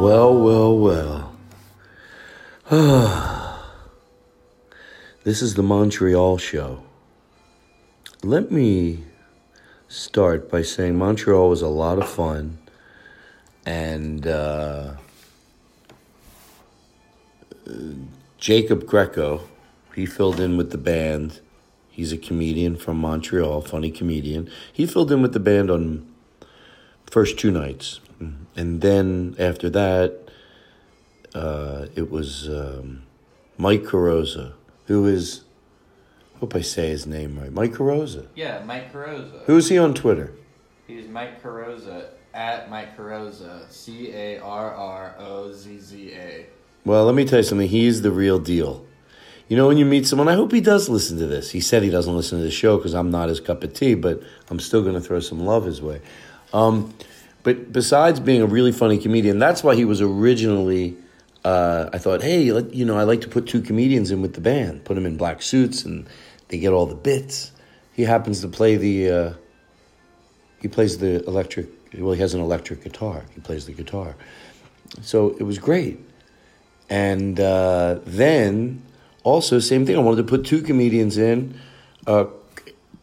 Well, well, well. this is the Montreal show. Let me start by saying Montreal was a lot of fun, and uh, Jacob Greco, he filled in with the band. He's a comedian from Montreal, funny comedian. He filled in with the band on first two nights, and then after that, uh, it was um, Mike Carrozza, who is, hope I say his name right, Mike Carrozza. Yeah, Mike Carrozza. Who's he on Twitter? He's Mike Carrozza at Mike Carrozza. C A R R O Z Z A. Well, let me tell you something. He's the real deal. You know, when you meet someone, I hope he does listen to this. He said he doesn't listen to the show because I'm not his cup of tea, but I'm still going to throw some love his way. Um, but besides being a really funny comedian, that's why he was originally. Uh, I thought, hey, let, you know, I like to put two comedians in with the band, put them in black suits, and they get all the bits. He happens to play the. Uh, he plays the electric. Well, he has an electric guitar. He plays the guitar, so it was great. And uh, then also same thing. I wanted to put two comedians in.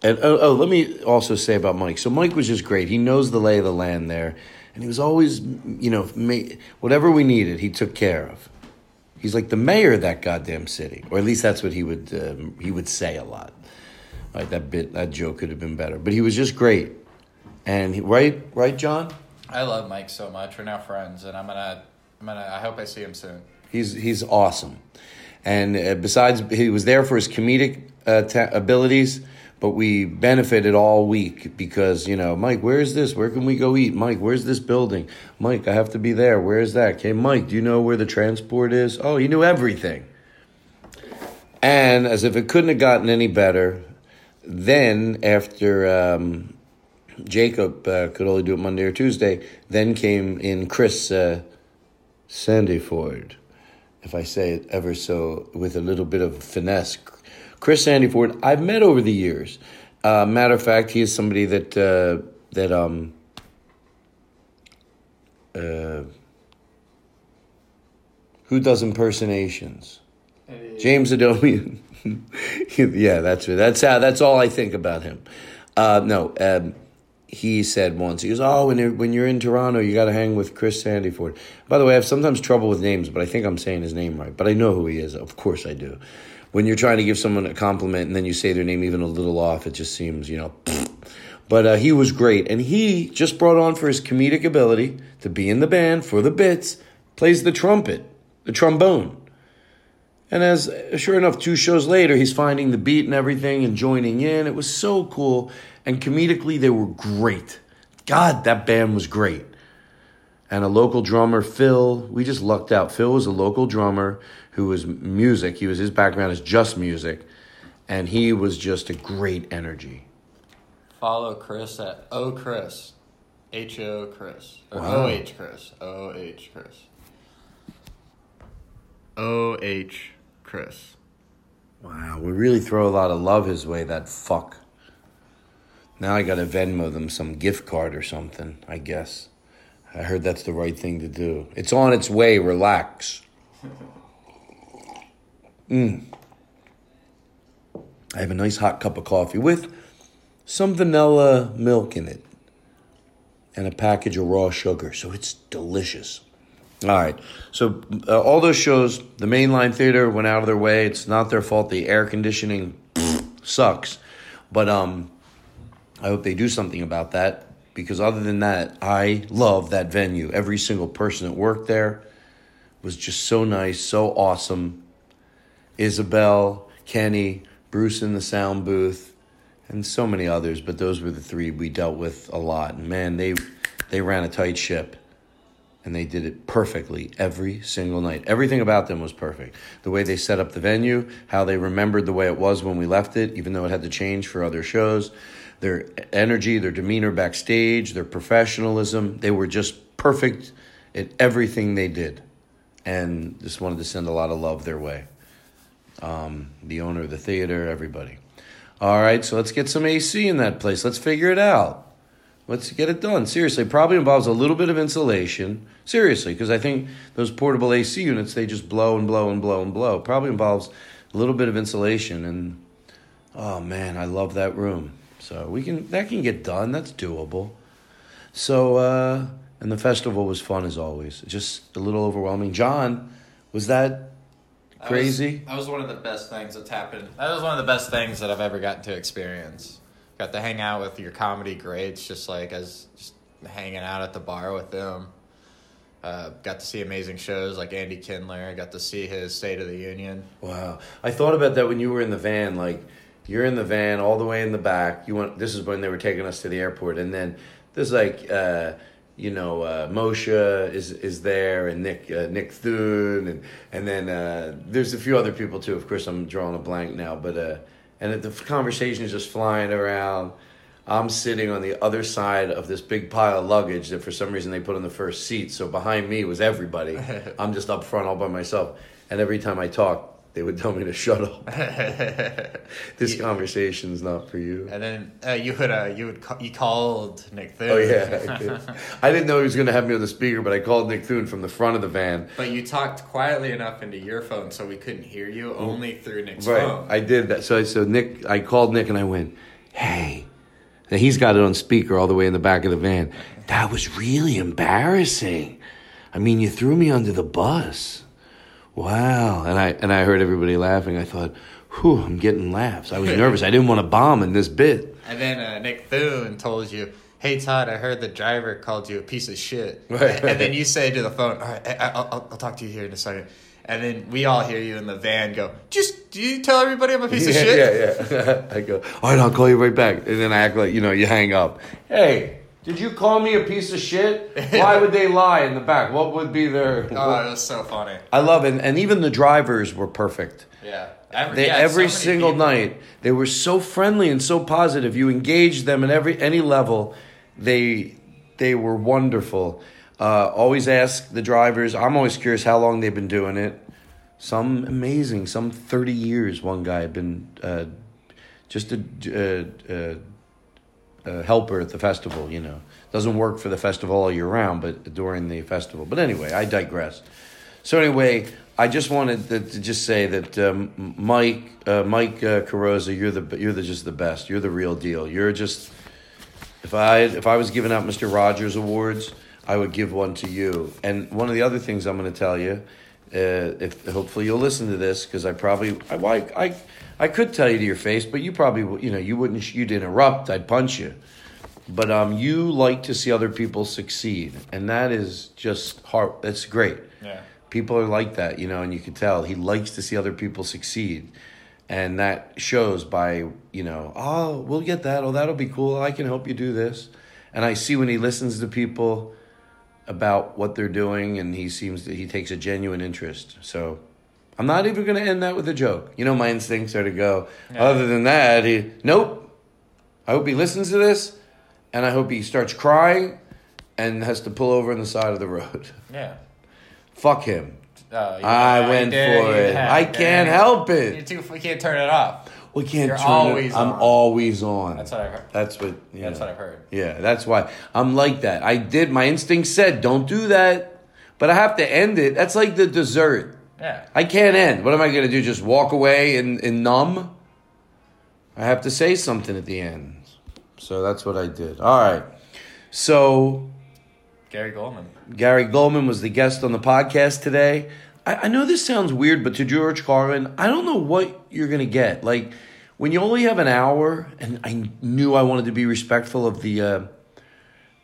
And oh, oh, let me also say about Mike. So Mike was just great. He knows the lay of the land there, and he was always, you know, whatever we needed, he took care of. He's like the mayor of that goddamn city, or at least that's what he would um, he would say a lot. Right, that bit that joke could have been better, but he was just great. And he, right, right, John. I love Mike so much. We're now friends, and I'm gonna, I'm gonna. I hope I see him soon. He's he's awesome, and uh, besides, he was there for his comedic uh, ta- abilities. But we benefited all week because you know, Mike, where's this? Where can we go eat? Mike, where's this building? Mike, I have to be there. Where's that? Okay, Mike, do you know where the transport is? Oh, he knew everything. And as if it couldn't have gotten any better, then after um, Jacob uh, could only do it Monday or Tuesday, then came in Chris uh, Sandiford, if I say it ever so with a little bit of finesse. Chris Sandiford, I've met over the years. Uh, matter of fact, he is somebody that uh, that um, uh, who does impersonations. James Adomian. yeah, that's that's how that's all I think about him. Uh, no, um, he said once he goes, "Oh, when you're, when you're in Toronto, you got to hang with Chris Sandiford." By the way, I have sometimes trouble with names, but I think I'm saying his name right. But I know who he is. Of course, I do. When you're trying to give someone a compliment and then you say their name even a little off, it just seems you know. But uh, he was great, and he just brought on for his comedic ability to be in the band for the bits, plays the trumpet, the trombone. And as sure enough, two shows later, he's finding the beat and everything and joining in. It was so cool. And comedically, they were great. God, that band was great. And a local drummer, Phil, we just lucked out. Phil was a local drummer who was music. He was his background is just music. And he was just a great energy. Follow Chris at O Chris. H O Chris. Or O H Chris. O H Chris. O H Chris. Wow, we really throw a lot of love his way, that fuck. Now I gotta Venmo them some gift card or something, I guess. I heard that's the right thing to do. It's on its way, relax. Mm. I have a nice hot cup of coffee with some vanilla milk in it and a package of raw sugar, so it's delicious. All right. So uh, all those shows, the mainline theater went out of their way. It's not their fault. The air conditioning sucks, but um, I hope they do something about that because other than that, I love that venue. Every single person that worked there was just so nice, so awesome. Isabel, Kenny, Bruce in the sound booth, and so many others. But those were the three we dealt with a lot. And man, they they ran a tight ship and they did it perfectly every single night. Everything about them was perfect. The way they set up the venue, how they remembered the way it was when we left it, even though it had to change for other shows, their energy, their demeanor backstage, their professionalism, they were just perfect at everything they did. And just wanted to send a lot of love their way. Um, the owner of the theater, everybody. All right, so let's get some AC in that place. Let's figure it out. Let's get it done. Seriously, probably involves a little bit of insulation. Seriously, because I think those portable AC units they just blow and blow and blow and blow. Probably involves a little bit of insulation and oh man, I love that room. So we can that can get done. That's doable. So uh and the festival was fun as always. Just a little overwhelming. John, was that That crazy? Was, that was one of the best things that's happened. That was one of the best things that I've ever gotten to experience. Got to hang out with your comedy greats, just like as just hanging out at the bar with them. Uh, got to see amazing shows like Andy Kindler. Got to see his State of the Union. Wow. I thought about that when you were in the van. Like, you're in the van all the way in the back. You want this is when they were taking us to the airport, and then there's like, uh, you know, uh, Moshe is is there, and Nick uh, Nick Thune, and and then uh, there's a few other people too. Of course, I'm drawing a blank now, but uh, and the conversation is just flying around. I'm sitting on the other side of this big pile of luggage that for some reason they put on the first seat. So behind me was everybody. I'm just up front all by myself. And every time I talk, they would tell me to shut up. this conversation's not for you. And then uh, you would uh, you would ca- you called Nick Thune. Oh yeah, I, did. I didn't know he was going to have me on the speaker, but I called Nick Thune from the front of the van. But you talked quietly enough into your phone so we couldn't hear you, only through Nick's Right, phone. I did that. So I so Nick, I called Nick and I went, "Hey," and he's got it on speaker all the way in the back of the van. That was really embarrassing. I mean, you threw me under the bus. Wow, and I and I heard everybody laughing. I thought, "Whew, I'm getting laughs." I was nervous. I didn't want to bomb in this bit. And then uh, Nick Thune told you, "Hey Todd, I heard the driver called you a piece of shit." Right. And then you say to the phone, "All right, I, I'll, I'll talk to you here in a second. And then we all hear you in the van go, "Just do you tell everybody I'm a piece yeah, of shit?" Yeah, yeah. I go, all right, I'll call you right back. And then I act like, you know, you hang up. Hey, did you call me a piece of shit? Why would they lie in the back? What would be their. Oh, it was so funny. I love it. And even the drivers were perfect. Yeah. Every, They, yeah, every so single people. night, they were so friendly and so positive. You engaged them at every any level. They they were wonderful. Uh, always ask the drivers. I'm always curious how long they've been doing it. Some amazing, some 30 years. One guy had been uh, just a, uh, uh, helper at the festival. You know, doesn't work for the festival all year round, but during the festival. But anyway, I digress. So anyway, I just wanted to, to just say that um, Mike, uh, Mike uh, you're the you're the just the best. You're the real deal. You're just if I if I was giving out Mister Rogers awards, I would give one to you. And one of the other things I'm going to tell you, uh, if hopefully you'll listen to this because I probably I, I I I could tell you to your face, but you probably you know you wouldn't you'd interrupt. I'd punch you. But um, you like to see other people succeed, and that is just heart. That's great. Yeah. People are like that, you know, and you can tell he likes to see other people succeed. And that shows by, you know, oh, we'll get that. Oh, that'll be cool. I can help you do this. And I see when he listens to people about what they're doing and he seems that he takes a genuine interest. So I'm not even going to end that with a joke. You know, my instincts are to go, other than that, he, nope. I hope he listens to this and I hope he starts crying and has to pull over on the side of the road. Yeah. Fuck him. Uh, you- I went for it. I can't help You it. too, we can't turn it off. We can't You're turn always it. I'm always on. That's what I've heard. That's what. Yeah. That's what I've heard. Yeah, that's why I'm like that. I did. My instinct said, "Don't do that," but I have to end it. That's like the dessert. Yeah. I can't end. What am I going to do? Just walk away and, and numb? I have to say something at the end. So that's what I did. All right. So Gary Gulman. Gary Gulman was the guest on the podcast today. I, I know this sounds weird, but to George Carlin, I don't know what you're going to get. Like, when you only have an hour, and I knew I wanted to be respectful of the. Uh,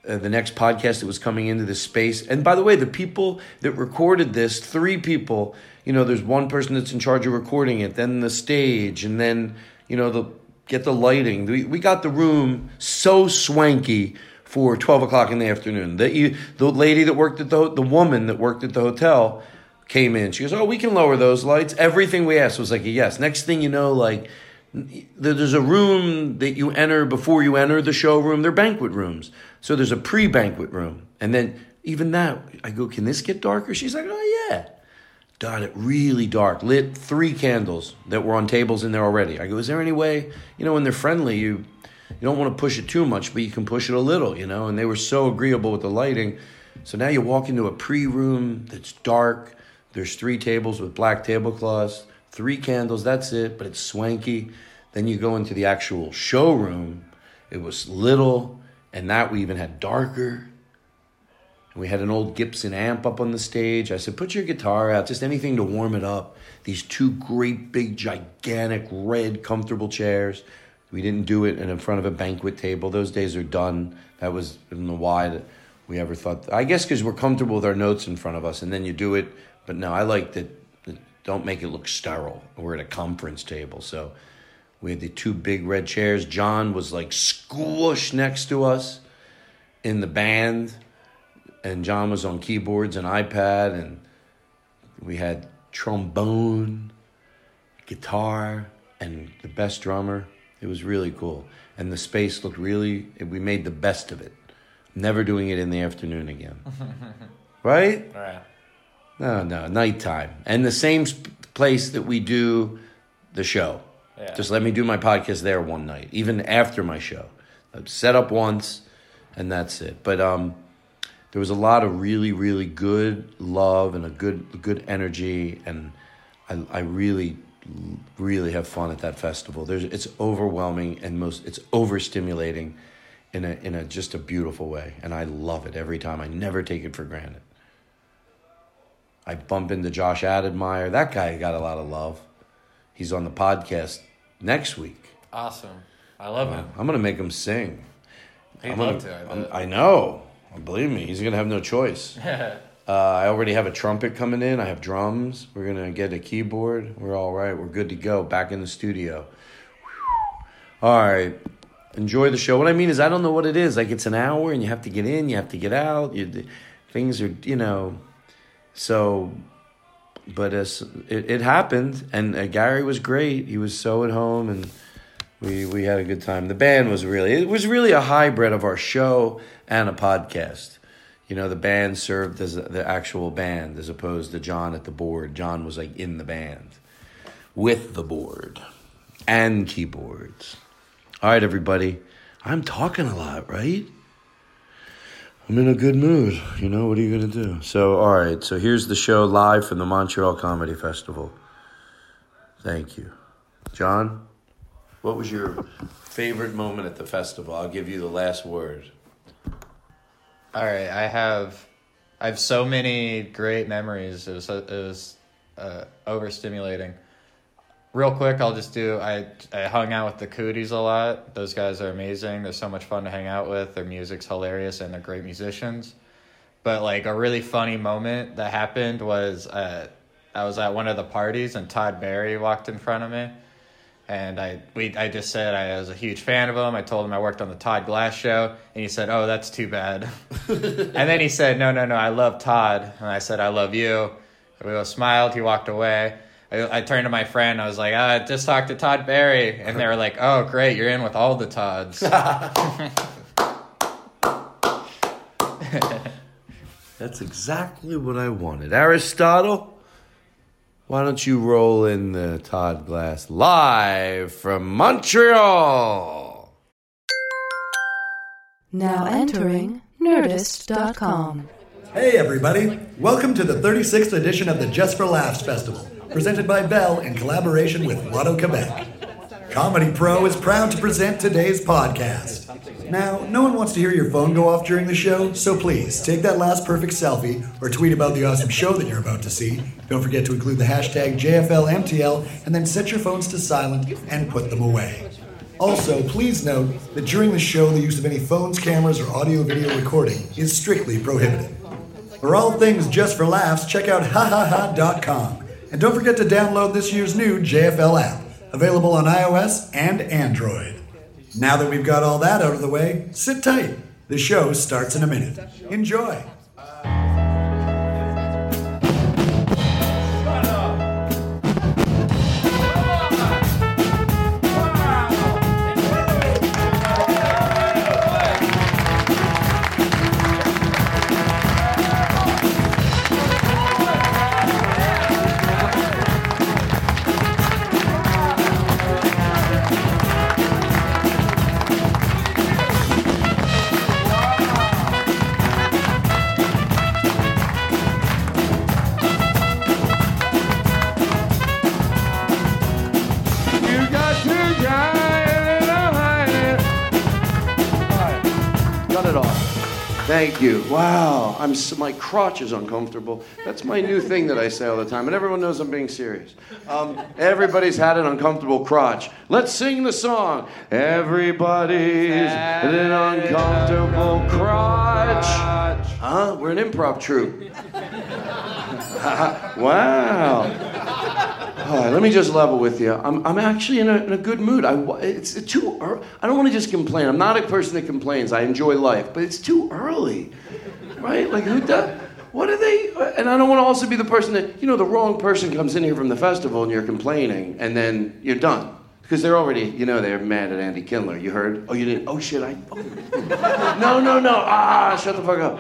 uh, the next podcast that was coming into this space. And by the way, the people that recorded this, three people, you know, there's one person that's in charge of recording it, then the stage, and then, you know, the get the lighting. We, we got the room so swanky for 12 o'clock in the afternoon. The, the lady that worked at the, the woman that worked at the hotel came in. She goes, oh, we can lower those lights. Everything we asked was like a yes. Next thing you know, like, there's a room that you enter before you enter the showroom. They're banquet rooms. So there's a pre banquet room. And then even that, I go, can this get darker? She's like, oh, yeah. Got it really dark. Lit three candles that were on tables in there already. I go, is there any way, you know, when they're friendly, you you don't want to push it too much, but you can push it a little, you know? And they were so agreeable with the lighting. So now you walk into a pre room that's dark. There's three tables with black tablecloths, three candles, that's it, but it's swanky. Then you go into the actual showroom. It was little, and that we even had darker. And we had an old Gibson amp up on the stage. I said, put your guitar out, just anything to warm it up. These two great, big, gigantic, red, comfortable chairs. We didn't do it in front of a banquet table. Those days are done. That was, I don't know why that we ever thought. I guess because we're comfortable with our notes in front of us, and then you do it. But no, I like that don't make it look sterile. We're at a conference table, so we had the two big red chairs. John was like squished next to us in the band, and John was on keyboards and iPad, and we had trombone, guitar, and the best drummer. It was really cool, and the space looked really. We made the best of it. Never doing it in the afternoon again, right? Right. No, no, nighttime. And the same place that we do the show. Yeah. Just let me do my podcast there one night, even after my show. I'd set up once, and that's it. But um, there was a lot of really, really good love and a good, good energy, and I, I really, really have fun at that festival. There's, it's overwhelming and most, it's overstimulating, in a, in a just a beautiful way, and I love it every time. I never take it for granted. I bump into Josh Adedmeyer. That guy got a lot of love. He's on the podcast next week. Awesome. I love him. I'm gonna make him sing. He'd I'm gonna, to. I I'm- I know. Believe me, he's gonna have no choice. uh, I already have a trumpet coming in. I have drums. We're gonna get a keyboard. We're all right. We're good to go. Back in the studio. Whew. All right. Enjoy the show. What I mean is, I don't know what it is. Like it's an hour, and you have to get in. You have to get out. You, things are, you know. So, but it, it happened, and uh, Gary was great. He was so at home, and we we had a good time. The band was really it was really a hybrid of our show and a podcast. You know, the band served as the actual band as opposed to John at the board. John was like in the band with the board and keyboards. All right, everybody. I'm talking a lot, right? I'm in a good mood. You know, what are you going to do? So, all right. So, here's the show live from the Montreal Comedy Festival. Thank you. John, what was your favorite moment at the festival? I'll give you the last word. All right, I have, I have so many great memories. It was, it was uh, overstimulating. Real quick, I'll just do. I I hung out with the Cooties a lot. Those guys are amazing. They're so much fun to hang out with. Their music's hilarious and they're great musicians. But like a really funny moment that happened was uh, I was at one of the parties and Todd Barry walked in front of me, and I we I just said I was a huge fan of him. I told him I worked on the Todd Glass show, and he said, "Oh, that's too bad." and then he said, "No, no, no, I love Todd," and I said, "I love you." We both smiled. He walked away. I, I turned to my friend. I was like, "I just talked to Todd Barry," and they were like, "Oh, great, you're in with all the Todds." That's exactly what I wanted. Aristotle, why don't you roll in the Todd Glass live from Montreal? Now entering Nerdist.com. Hey everybody, welcome to the 36th edition of the Just for Laughs Festival, presented by Bell in collaboration with Loto-Québec. Comedy Pro is proud to present today's podcast. Now, no one wants to hear your phone go off during the show, so please take that last perfect selfie or tweet about the awesome show that you're about to see. Don't forget to include the hashtag JFLMTL and then set your phones to silent and put them away. Also, please note that during the show, the use of any phones, cameras, or audio video recording is strictly prohibited. For all things just for laughs, check out hahaha.com. And don't forget to download this year's new JFL app, available on iOS and Android. Now that we've got all that out of the way, sit tight. The show starts in a minute. Enjoy. Thank you. Wow, I'm s my crotch is uncomfortable. That's my new thing that I say all the time, and everyone knows I'm being serious. Um, everybody's had an uncomfortable crotch. Let's sing the song. Everybody's had an uncomfortable crotch. Huh? We're an improv troupe. wow. Let me just level with you. I'm, I'm actually in a, in a good mood. I, it's too ear- I don't want to just complain. I'm not a person that complains. I enjoy life, but it's too early, right? Like who does? What are they? And I don't want to also be the person that you know the wrong person comes in here from the festival and you're complaining, and then you're done because they're already you know they're mad at Andy Kindler. You heard? Oh, you didn't? Oh shit! I. Oh. No, no, no! Ah, shut the fuck up.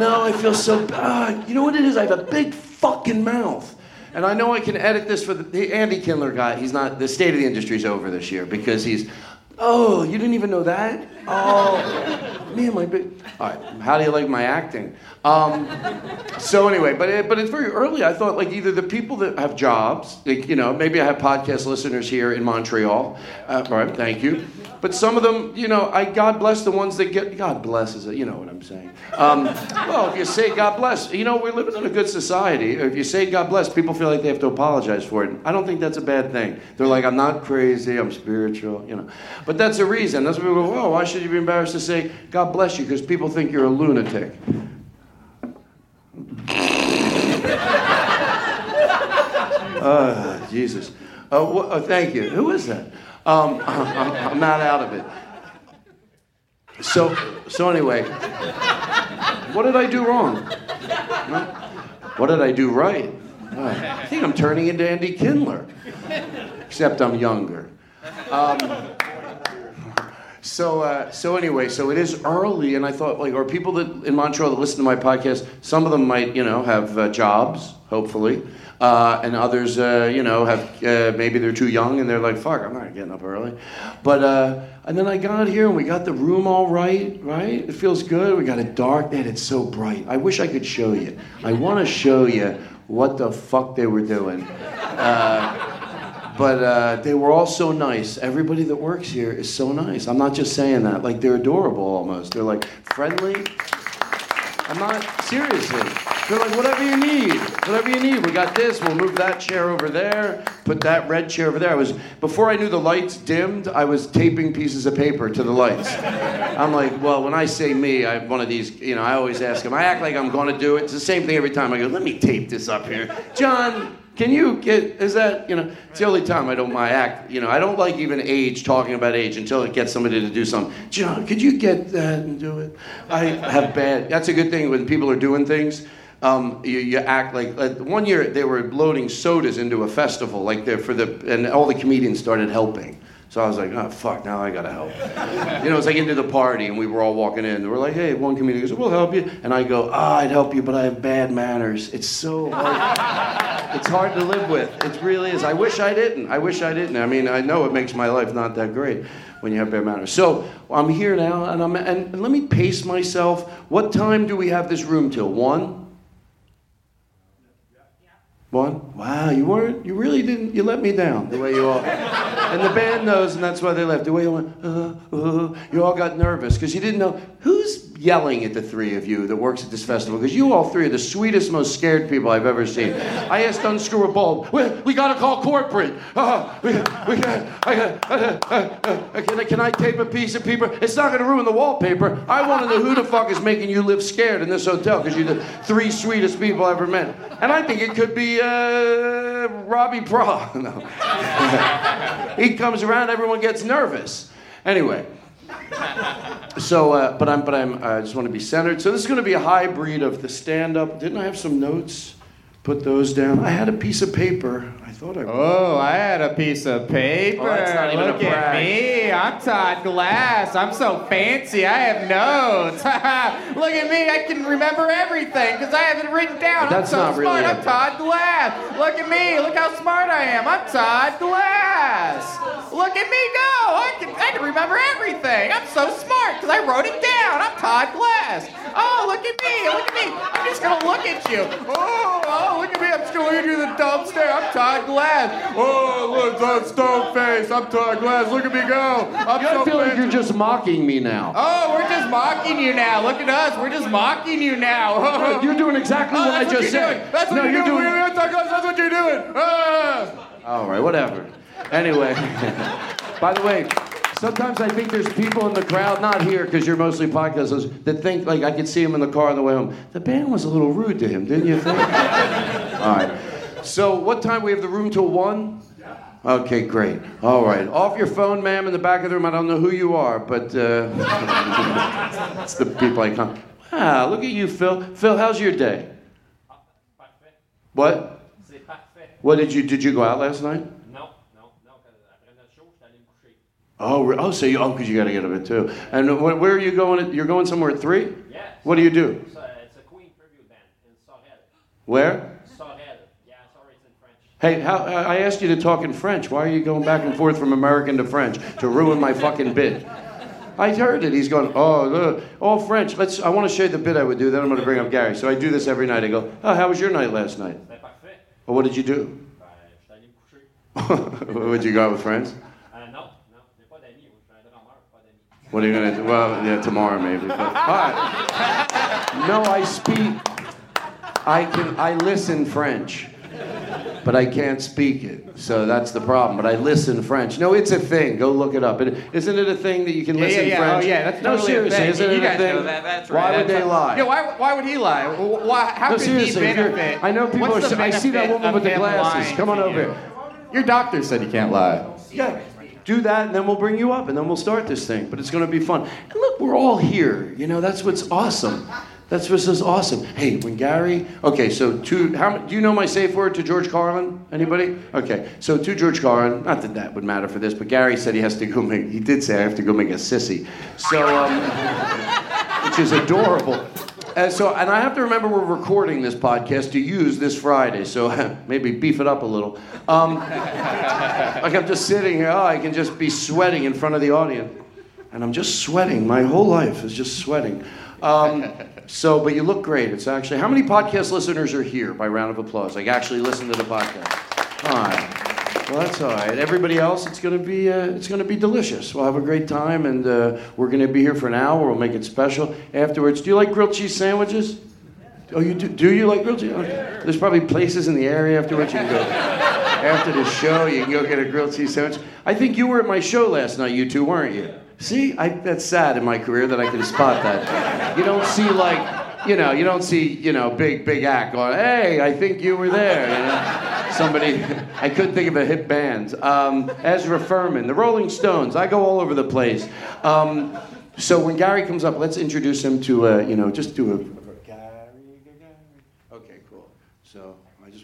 No, I feel so bad. You know what it is? I have a big fucking mouth. And I know I can edit this for the, Andy Kindler guy. He's not, the state of the industry's over this year because he's, oh, you didn't even know that? Oh, man, my big. All right, how do you like my acting? Um, so anyway, but it, but it's very early. I thought like either the people that have jobs, like you know, maybe I have podcast listeners here in Montreal. Uh, all right, thank you. But some of them, you know, I God bless the ones that get. God blesses it? You know what I'm saying? Um, well, if you say God bless, you know, we're living in a good society. If you say God bless, people feel like they have to apologize for it. I don't think that's a bad thing. They're like, I'm not crazy. I'm spiritual. You know, but that's a reason. That's why people go, oh, why should you be embarrassed to say God bless you? Because people think you're a lunatic. Uh, Jesus. Uh, wh- uh, thank you. Who is that? Um, I'm, I'm not out of it. So, so anyway, what did I do wrong? What did I do right? I think I'm turning into Andy Kindler, except I'm younger. Um, So, uh, so anyway, so it is early, and I thought, like, or people that in Montreal that listen to my podcast, some of them might, you know, have uh, jobs, hopefully, uh, and others, uh, you know, have uh, maybe they're too young and they're like, fuck, I'm not getting up early. But uh, and then I got here and we got the room all right, right? It feels good. We got it dark, and it's so bright. I wish I could show you. I want to show you what the fuck they were doing. But uh, they were all so nice. Everybody that works here is so nice. I'm not just saying that. Like they're adorable almost. They're like friendly. I'm not seriously. They're like whatever you need, whatever you need. We got this. We'll move that chair over there. Put that red chair over there. I was before I knew the lights dimmed. I was taping pieces of paper to the lights. I'm like, well, when I say me, I'm one of these. You know, I always ask them. I act like I'm going to do it. It's the same thing every time. I go, let me tape this up here, John. Can you get, is that, you know, it's the only time I don't my act, you know, I don't like even age, talking about age until it gets somebody to do something. John, could you get that and do it? I have bad, that's a good thing when people are doing things. Um, you, you act like, uh, one year they were loading sodas into a festival, like they're for the, and all the comedians started helping. So I was like, oh, fuck, now I gotta help. you know, it's like into the party and we were all walking in. And we're like, hey, one comedian goes, we'll help you. And I go, ah, I'd help you, but I have bad manners. It's so hard. it's hard to live with. It really is. I wish I didn't. I wish I didn't. I mean, I know it makes my life not that great when you have bad manners. So I'm here now and, I'm, and let me pace myself. What time do we have this room till? One? One? Wow, you weren't, you really didn't, you let me down the way you all. And the band knows, and that's why they left. The way you went, uh, uh, you all got nervous because you didn't know who's yelling at the three of you that works at this festival because you all three are the sweetest, most scared people I've ever seen. I asked unscrew a bulb. We, we got to call corporate. Can, I, tape a piece of paper? It's not to ruin the wallpaper. I want to know who the fuck is making you live scared in this hotel because you're the three sweetest people I ever met. And I think it could be uh, Robbie Praw. he comes around, everyone gets nervous. Anyway. So, uh, but I'm, but I'm, I just want to be centered. So this is going to be a hybrid of the stand-up. Didn't I have some notes? Put those down. I had a piece of paper. I thought I. Oh, I had a piece of paper. Oh, that's not even a Look at brag. me. I'm Todd Glass. I'm so fancy. I have notes. Look at me. I can remember everything because I have it written down. That's I'm so not really smart. a- I'm Todd Glass. Look at me. Look how smart I am. I'm Todd Glass. Look at me go. I can, I can remember everything. I'm so smart because I wrote it down. I'm Todd Glass. Oh, look at me. Look at me. I'm just going to look at you. Oh, oh, look at me. I'm just going to lead you to the dumpster. I'm Todd Glass. Oh, look, that stone face. I'm Todd Glass. Look at me go. I'm I feel like you're just mocking me now. Oh, we're just mocking you now. Look at us. We're just mocking you now. You're doing exactly Oh, what I just said. Doing. That's what no, you're, you're doing. doing. Todd Glass. That's what you're doing. Ah. All right, whatever. Anyway, by the way, sometimes I think there's people in the crowd, not here because you're mostly podcasters, that think like I could see him in the car on the way home. The band was a little rude to him, didn't you think? All right. So, what time we have the room till one? Okay, great. All right. Off your phone, ma'am, in the back of the room. I don't know who you are, but uh, it's the people I come. Wow, look at you, Phil. Phil, how's your day? What? What did you did you go out last night? Oh, re- oh, oh, so you oh, because you got to get up at two. And wh- where are you going? At, you're going somewhere at three? Yes. What do you do? It's a, it's a Queen tribute band in Sorel. Where? Sorel. Yeah, sorry, it's in French. Hey, how, I asked you to talk in French. Why are you going back and forth from American to French to ruin my fucking bit? I heard it. He's going, oh, look, all French. Let's. I want to show you the bit I would do. Then I'm going to bring up Gary. So I do this every night. I go, oh, how was your night last night? Well, what did you do? Ben, je suis allé. Would you go out with friends? Euh, non, non, j'ai pas d'amis. Je suis un drummer, pas d'amis. What are you gonna do? Well, yeah, tomorrow maybe. But, all right. No, I speak. I can. I listen French, but I can't speak it. So that's the problem. But I listen French. No, it's a thing. Go look it up. It, isn't it a thing that you can Yeah, listen yeah, yeah. French? Oh, yeah, that's no, totally seriously, isn't You it a thing? know that. That's Why right. would they That's- lie? Yeah, why, why would he lie? Why, how No, could he benefit? I know people What's are- I see that woman with the glasses. Come on over you? here. Your doctor said you can't lie. Yeah, do that, and then we'll bring you up, and then we'll start this thing. But it's going to be fun. And look, we're all here. You know, that's what's awesome. That's just is awesome. Hey, when Gary, okay, so to how do you know my safe word to George Carlin? Anybody? Okay, so to George Carlin, not that that would matter for this, but Gary said he has to go make. He did say I have to go make a sissy, so um, which is adorable. And so, and I have to remember we're recording this podcast to use this Friday, so maybe beef it up a little. Um, like I'm just sitting here, oh, I can just be sweating in front of the audience, and I'm just sweating. My whole life is just sweating. Um, so, but you look great. It's actually, how many podcast listeners are here by round of applause? Like actually listen to the podcast. All right. Well, that's all right. Everybody else, it's gonna be uh, it's gonna be delicious. We'll have a great time, and uh, we're gonna be here for an hour. We'll make it special afterwards. Do you like grilled cheese sandwiches? Oh, you do? Do you like grilled cheese? Okay. There's probably places in the area afterwards you can go. After the show, you can go get a grilled cheese sandwich. I think you were at my show last night, you two, weren't you? See, I, that's sad in my career that I can spot that. You don't see like, you know, you don't see, you know, big big act going, hey, I think you were there. You know, somebody. I couldn't think of a hip band. Um, Ezra Furman, the Rolling Stones. I go all over the place. Um, so when Gary comes up, let's introduce him to, uh, you know, just do a. Gary, Gary. Okay, cool. So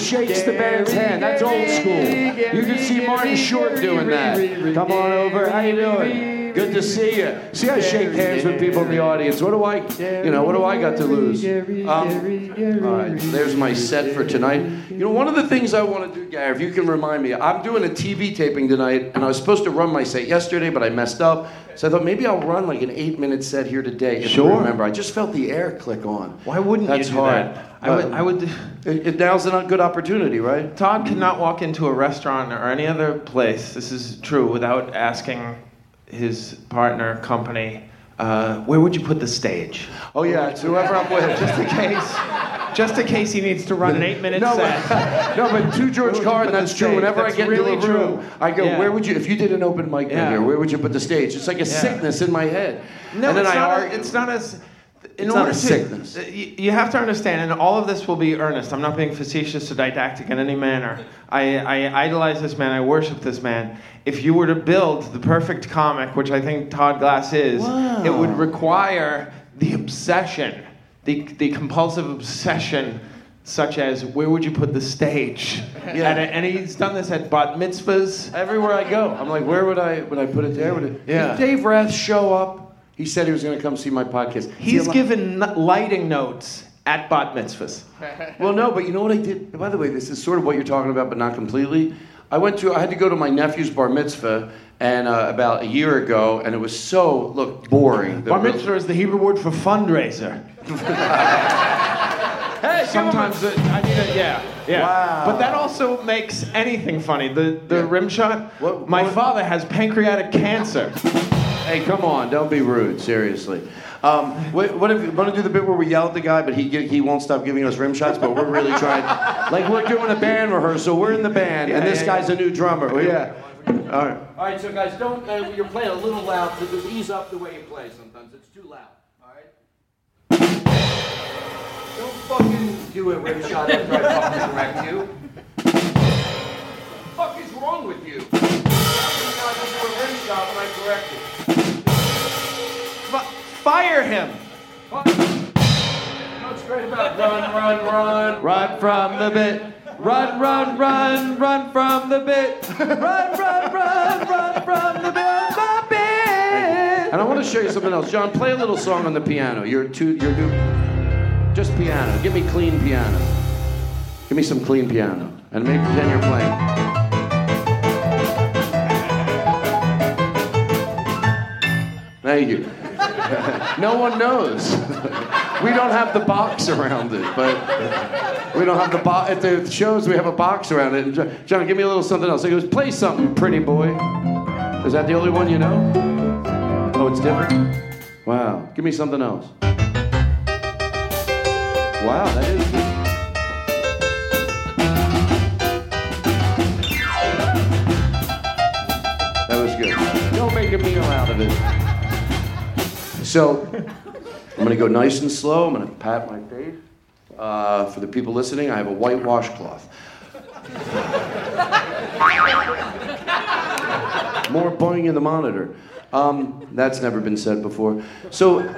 Shakes the band's hand. That's old school. You can see Martin Short doing that. Come on over. How you doing? Good to see you. See, I shake hands with people in the audience. What do I, you know, what do I got to lose? Um, all right, there's my set for tonight. You know, one of the things I want to do, Gary, if you can remind me, I'm doing a TV taping tonight, and I was supposed to run my set yesterday, but I messed up. So I thought maybe I'll run like an eight-minute set here today. If Sure. You remember, I just felt the air click on. Why wouldn't That's you do hard. that? I would. I would. It, it, now's a good opportunity, right? Todd cannot walk into a restaurant or any other place. This is true without asking his partner, company, uh, where would you put the stage? Oh yeah, it's whoever I'm with. Just in case. Just in case he needs to run an eight-minute No, set. but, no, but to George Where would you Carlin, that's true. Whenever That's I get really into a room, true. I go, Yeah. where would you, if you did an open mic Yeah. in here, where would you put the stage? It's like a Yeah. sickness in my head. No, and then it's, I not a, it's not as. In It's not order a to, sickness. uh, You, have to understand, and all of this will be earnest. I'm not being facetious or didactic in any manner. I, I idolize this man. I worship this man. If you were to build the perfect comic, which I think Todd Glass is, it would require the obsession, the, the compulsive obsession, such as where would you put the stage? Yeah. And, and he's done this at bat mitzvahs. Everywhere I go, I'm like, where would I would I put it there? Would it, Yeah. Did Dave Rath show up? He said he was going to come see my podcast. He's See, given n- lighting notes at bat mitzvahs. Well, no, but you know what I did? By the way, this is sort of what you're talking about, but not completely. I went to, I had to go to my nephew's bar mitzvah, and uh, about a year ago, and it was so look boring. The Bar real- mitzvah is the Hebrew word for fundraiser. Hey, Sometimes it, I need it, yeah, yeah. Wow. But that also makes anything funny. The the Yeah. rim shot. What- my what- father has pancreatic cancer. Hey, come on! Don't be rude. Seriously. Um, what, what if you want to do the bit where we yell at the guy, but he gi- he won't stop giving us rim shots, but we're really trying. Like we're doing a band rehearsal. We're in the band, and this yeah, guy's a new drummer. We- Yeah. All right. All right, so guys, don't. Uh, you're playing a little loud. So just ease up the way you play. Sometimes it's too loud. All right. Don't fucking do a rim shot after I fucking correct you. What the fuck is wrong with you? You're not do a rim shot when I correct you. F- fire him. What's great about run, run, run? Run from the bit. Run, run, run, run from the bit. Run, run, run, run from the bit. The bit. And I want to show you something else. John, play a little song on the piano. You're too, you're new. Just piano. Give me clean piano. Give me some clean piano. And maybe pretend you're playing. Thank you. no one knows. we don't have the box around it, but we don't have the box. At the shows, we have a box around it. And John, give me a little something else. He goes, play something, pretty boy. Is that the only one you know? Oh, it's different? Wow. Give me something else. Wow, that is. Good. That was good. Don't make a meal out of it. So I'm gonna go nice and slow. I'm gonna pat my face. Uh, for the people listening, I have a white washcloth. More boing in the monitor. Um, that's never been said before. So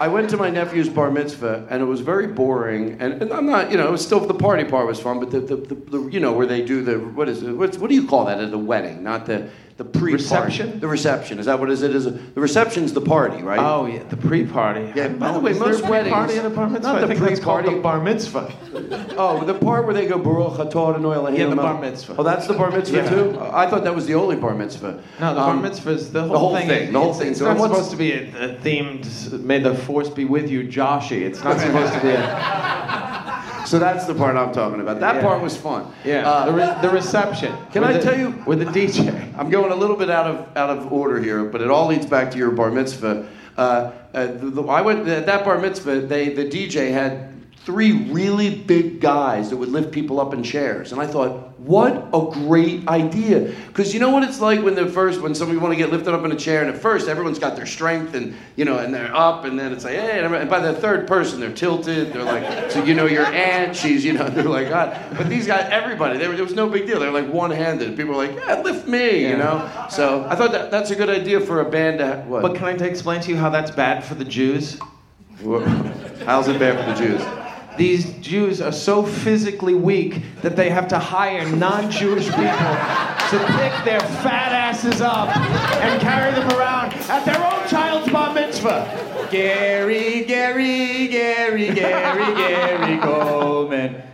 I went to my nephew's bar mitzvah, and it was very boring. And, and I'm not, you know, it was still the party part was fun, but the, the, the, the you know, where they do the what is it? What do you call that at a wedding? Not the the pre Reception? The reception is that what is it? Is it, the reception's the party, right? Oh yeah, the pre-party. Yeah. By the way, most weddings, pre-party at a bar mitzvah? not I the think that's called pre-party, the bar mitzvah. Oh, the part where they go Baruch Atah and Oil Yeah, the bar mitzvah. Oh, that's the bar mitzvah Yeah. too. I thought that was the only bar mitzvah. No, the bar Um, mitzvah is the whole, the whole thing. thing, the whole it's, thing. It's So not supposed to be a, a themed. May the force be with you, Joshy. It's not supposed to be a. So that's the part I'm talking about. That Yeah. part was fun. Yeah, Uh, the, re- the reception. Can I the- tell you with the DJ? I'm going a little bit out of out of order here, but it all leads back to your bar mitzvah. Uh, uh, the, the, I went at that bar mitzvah. They the DJ had three really big guys that would lift people up in chairs, and I thought, what a great idea! Because you know what it's like when the first when somebody want to get lifted up in a chair, and at first everyone's got their strength and you know, and they're up, and then it's like, hey, and by the third person they're tilted. They're like, so you know, your aunt, she's you know, they're like, God. But these guys, everybody, they were, it was no big deal. They're like one-handed. People were like, yeah, lift me, you know. So I thought that that's a good idea for a band to. What? But can I explain to you how that's bad for the Jews? How's it bad for the Jews? These Jews are so physically weak that they have to hire non-Jewish people to pick their fat asses up and carry them around at their own child's bar mitzvah. Gary, Gary, Gary, Gary, Gary Gulman.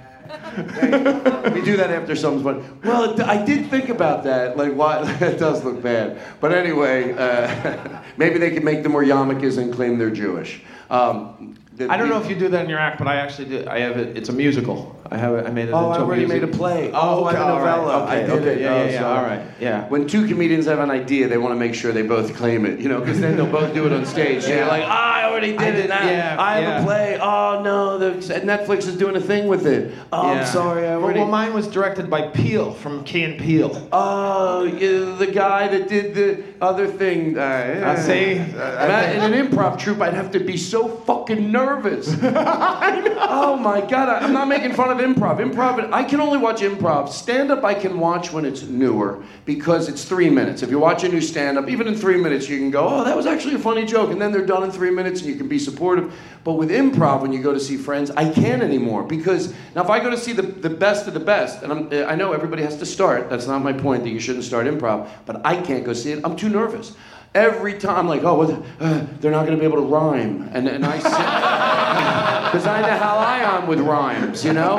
we do that after something's fun. Well, it, I did think about that. Like, why? it does look bad. But anyway, uh, maybe they could make them more yarmulkes and claim they're Jewish. Um, I don't know if you do that in your act, but I actually did. I have it. It's a musical. I have it. I made it. Oh, I into a already made a play. Oh, I okay, have a all right, novella. Okay, I did okay, it. yeah, Oh, yeah, yeah. sorry. All right, yeah. When two comedians have an idea, they want to make sure they both claim it, you know, because then they'll both do it on stage. So Yeah. you're like, ah, I already did I it. did- now. yeah, I have yeah. a play. Oh no, the, Netflix is doing a thing with it. Oh, Yeah. I'm sorry, I Well, already. well, mine was directed by Peele from Key and Peele. Oh, yeah, the guy that did the other thing. Uh, I see. Matt, in an improv troupe, I'd have to be so fucking nervous. oh my god, I, I'm not making fun of improv. Improv, I can only watch improv. Stand up, I can watch when it's newer because it's three minutes. If you watch a new stand up, even in three minutes, you can go, oh, that was actually a funny joke, and then they're done in three minutes, and you can be supportive. But with improv, when you go to see friends, I can't anymore because now if I go to see the, the best of the best, and I'm, I know everybody has to start. That's not my point that you shouldn't start improv, but I can't go see it. I'm too nervous. Every time, I'm like, oh, the- uh, they're not going to be able to rhyme, and and I sit because I know how I am with rhymes, you know.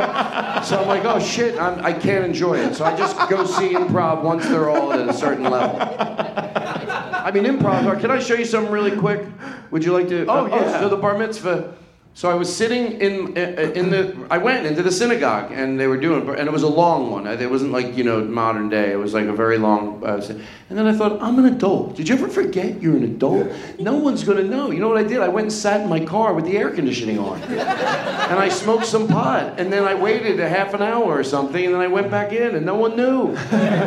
So I'm like, oh shit, I'm, I can't enjoy it. So I just go see improv once they're all at a certain level. I mean, improv. Can I show you something really quick? Would you like to? Oh, yeah. so the bar mitzvah. So I was sitting in in the. I went into the synagogue and they were doing, and it was a long one. It wasn't like you know modern day. It was like a very long. Uh, and then I thought, I'm an adult. Did you ever forget you're an adult? No one's gonna know. You know what I did? I went and sat in my car with the air conditioning on, and I smoked some pot. And then I waited a half an hour or something, and then I went back in, and no one knew.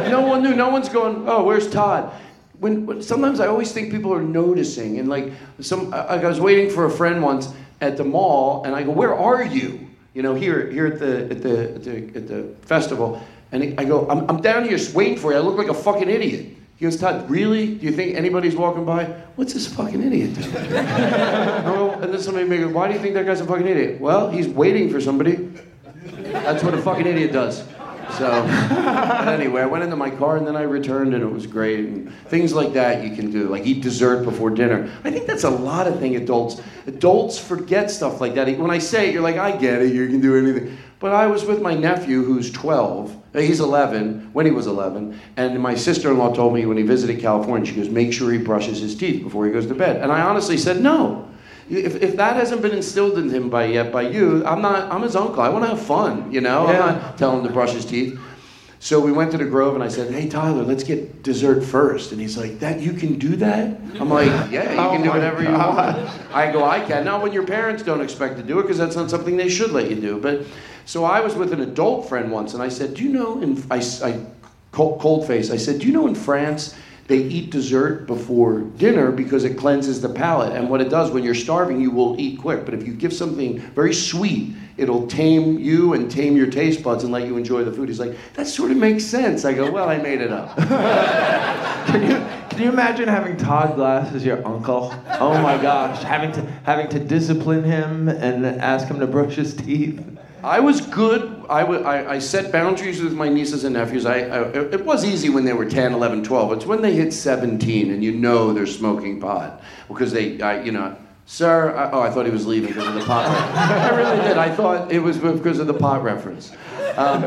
No one knew. No one's going. Oh, where's Todd? when, when sometimes I always think people are noticing, and like some, Like I was waiting for a friend once at the mall, and I go, "Where are you?" You know, here, here at the at the at the, at the festival, and I go, I'm, "I'm down here waiting for you. I look like a fucking idiot." He goes, "Todd, really? Do you think anybody's walking by? What's this fucking idiot doing?" and then somebody may go, "Why do you think that guy's a fucking idiot?" Well, he's waiting for somebody. That's what a fucking idiot does. So, anyway, I went into my car and then I returned and it was great. And things like that you can do, like eat dessert before dinner. I think that's a lot of thing adults. Adults forget stuff like that. When I say it, you're like, I get it, you can do anything. But I was with my nephew who's 12. Uh, He's 11, when he was 11. And my sister in law told me when he visited California, she goes, make sure he brushes his teeth before he goes to bed. And I honestly said, no. If, if that hasn't been instilled in him by yet by you, I'm not. I'm his uncle. I want to have fun, you know. I'm Yeah. not telling him to brush his teeth. So we went to the Grove, and I said, "Hey Tyler, let's get dessert first. And he's like, "That you can do that?" I'm like, "Yeah, you Oh can do oh my whatever you want." I go, "I can." Not when your parents don't expect to do it, because that's not something they should let you do. But so I was with an adult friend once, and I said, "Do you know?" In I, I cold, cold face, I said, "Do you know in France?" They eat dessert before dinner because it cleanses the palate. And what it does when you're starving, you will eat quick. But if you give something very sweet, it'll tame you and tame your taste buds and let you enjoy the food. He's like, that sort of makes sense. I go, well, I made it up. Can you, can you imagine having Todd Glass as your uncle? Oh my gosh, having to having to discipline him and ask him to brush his teeth. I was good. I, w- I, I set boundaries with my nieces and nephews. I, I, it was easy when they were 10, 11, 12. It's when they hit 17 and you know they're smoking pot. Because they, I, you know, sir, I, oh, I thought he was leaving because of the pot. I really did. I thought it was because of the pot reference. Um,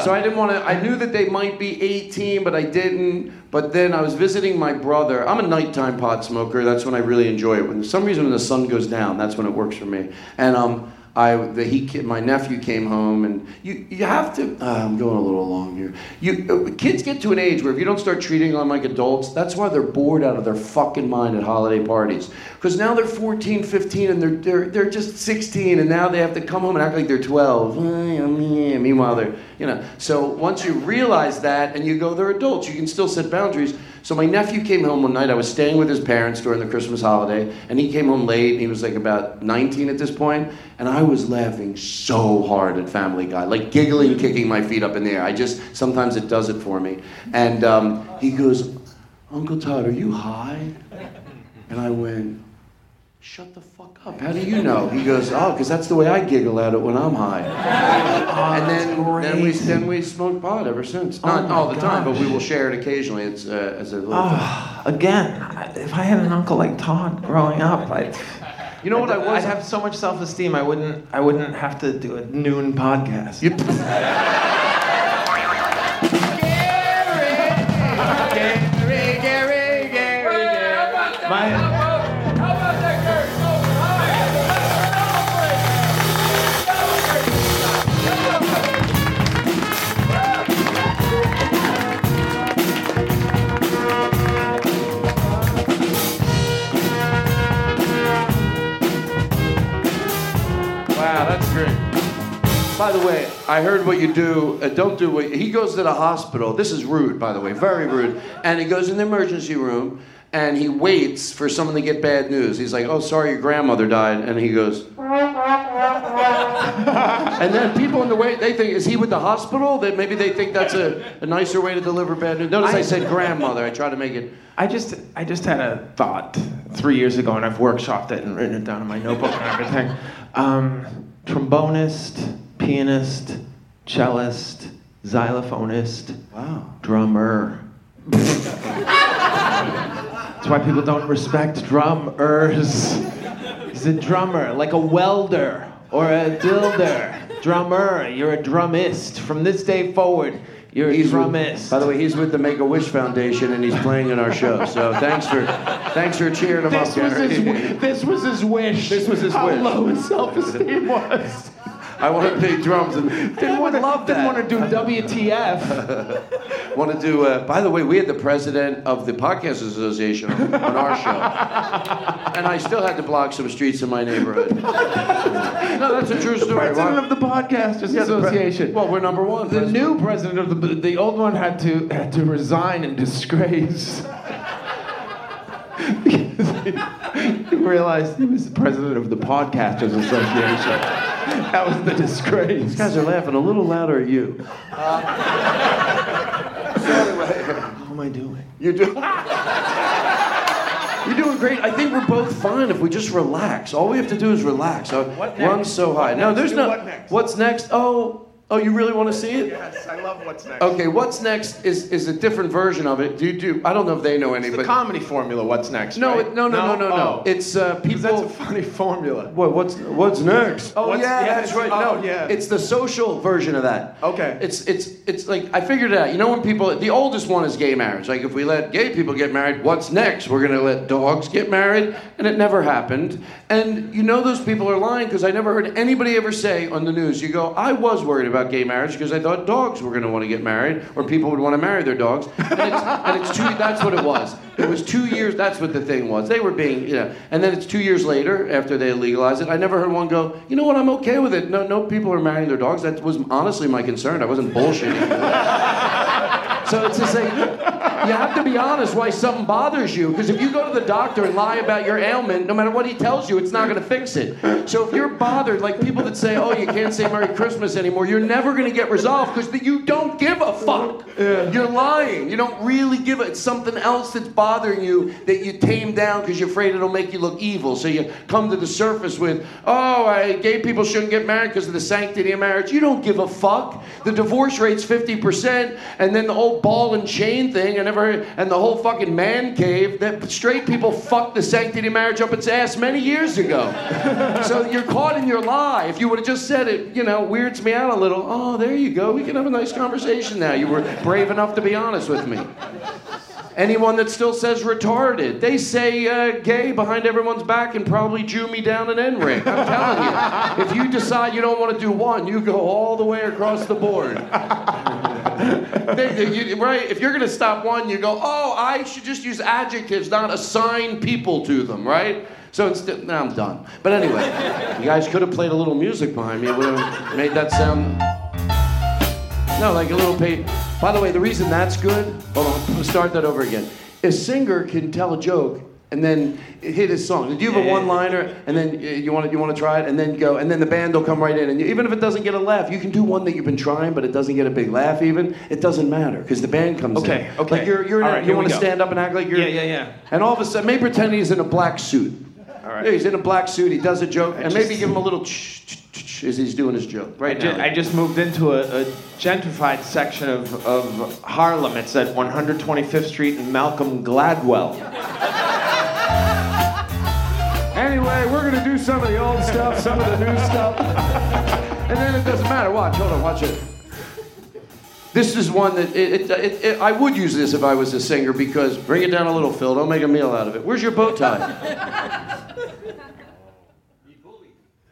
so I didn't want to, I knew that they might be 18, but I didn't. But then I was visiting my brother. I'm a nighttime pot smoker. That's when I really enjoy it. When for some reason when the sun goes down, that's when it works for me. And um, I, the, he, my nephew came home, and you, you have to. Uh, I'm going a little long here. You, uh, kids get to an age where if you don't start treating them like adults, that's why they're bored out of their fucking mind at holiday parties. Because now they're 14, 15, and they're, they're they're just 16, and now they have to come home and act like they're 12. Meanwhile, they're you know. So once you realize that, and you go, they're adults, you can still set boundaries. So my nephew came home one night. I was staying with his parents during the Christmas holiday, and he came home late. He was like about 19 at this point, and I was laughing so hard at Family Guy, like giggling, kicking my feet up in the air. I just sometimes it does it for me. And um, he goes, "Uncle Todd, are you high?" And I went, "Shut the fuck up. How do you know?" He goes, "Oh, because that's the way I giggle at it when I'm high." and then, then we then we smoke pot ever since. Not Oh all the time, but we will share it occasionally. It's uh, as a little. Ah, again, if I had an uncle like Todd growing up, I'd. You know what I was- I'd have so much self-esteem. I wouldn't. I wouldn't have to do a noon podcast. Gary, By the way, I heard what you do. Uh, don't do what he goes to the hospital. This is rude, by the way, very rude. And he goes in the emergency room and he waits for someone to get bad news. He's like, "Oh, sorry, your grandmother died," and he goes. and then people in the wait, they think, is he with the hospital? That maybe they think that's a, a nicer way to deliver bad news. Notice I, I- said grandmother. I try to make it. I just, I just had a thought three years ago, and I've workshopped it and written it down in my notebook and everything. Um, trombonist, pianist, cellist, xylophonist, wow, drummer. That's why people don't respect drummers. He's a drummer, like a welder or a dilder. Drummer, you're a drummist. From this day forward, you're a He's with- by the way, he's with the Make a Wish Foundation and he's playing in our show. So thanks for thanks for cheering him This up, was, Gary. his, wi- this was his wish. This was his How wish. low his self-esteem was. I want to play drums and Didn't want to love Didn't that. want to do WTF. want to do. Uh, by the way, we had the president of the Podcast Association on, on our show, and I still had to block some streets in my neighborhood. no, that's a true The story. president Why- of the Podcasters Yeah, the pre- Association. well, we're number one. The new president of the the old one had to had to resign in disgrace. he realized he was the president of the Podcasters Association. That was the disgrace. These guys are laughing a little louder at you. Anyway, How am I doing? You're doing. You're doing great. I think we're both fine if we just relax. All we have to do is relax. Uh, What Run next? so high. What No, there's Do no. what next? What's next? Oh, oh, you really want to see it? Yes, I love what's next. Okay, what's next is is a different version of it. Do you do? I don't know if they know any, It's the but comedy formula. What's next? no, right? it, no, no, no, no, no. Oh. It's uh, people. That's a funny formula. What, what's what's next? Oh What's- yeah, yeah, that's right. oh, no, yeah. it's the social version of that. Okay. It's it's it's like I figured it out. You know when people the oldest one is gay marriage. Like if we let gay people get married, what's next? We're gonna let dogs get married, and it never happened. And you know those people are lying because I never heard anybody ever say on the news. You go, I was worried about gay marriage because I thought dogs were gonna want to get married or people would want to marry their dogs. And it's, and it's two. That's what it was. It was two years. That's what the thing was. They were being, you know. And then it's two years later after they legalized it. I never heard one go, you know what? I'm okay with it. No, no people are marrying their dogs. That was honestly my concern. I wasn't bullshitting. So it's just like you have to be honest why something bothers you. Because if you go to the doctor and lie about your ailment, no matter what he tells you, it's not going to fix it. So if you're bothered, like people that say, "Oh, you can't say Merry Christmas anymore," you're never going to get resolved because you don't give a fuck. You're lying. You don't really give a. It's something else that's bothering you that you tame down because you're afraid it'll make you look evil. So you come to the surface with, "Oh, I, gay people shouldn't get married because of the sanctity of marriage." You don't give a fuck. The divorce rate's fifty percent, and then the whole ball and chain thing, and ever, and the whole fucking man cave. That straight people fucked the sanctity of marriage up its ass many years ago. so you're caught in your lie. If you would have just said it, you know, weirds me out a little. Oh, there you go. We can have a nice conversation now. You were brave enough to be honest with me. Anyone that still says retarded, they say uh, gay behind everyone's back and probably Jew me down an N ring. I'm telling you. If you decide you don't want to do one, you go all the way across the board. They- they- you- right? If you're going to stop one, you go, oh, I should just use adjectives, not assign people to them, right? So instead, now I'm done. But anyway, you guys could have played a little music behind me. It would have made that sound. No, like a little pay. By the way, the reason that's good, hold on, start that over again. A singer can tell a joke and then hit his song. Do you have a one-liner and then uh, you want to you want to try it and then go and then the band will come right in and you, even if it doesn't get a laugh, you can do one that you've been trying but it doesn't get a big laugh even. It doesn't matter because the band comes in. Okay, okay. Like you're you're right, you want to stand up and act like you're Yeah, yeah, yeah. And all of a sudden, maybe pretend he's in a black suit. All right. Yeah, he's in a black suit. He does a joke, and maybe give him a little ch ch ch as he's doing his joke right I, now. I just moved into a, a gentrified section of, of Harlem. It's at 125th Street and Malcolm Gladwell. Anyway, we're gonna do some of the old stuff, some of the new stuff, and then it doesn't matter. Watch, hold on, watch it. This is one that it, it, it, it, I would use this if I was a singer because bring it down a little, Phil. Don't make a meal out of it. Where's your bow tie?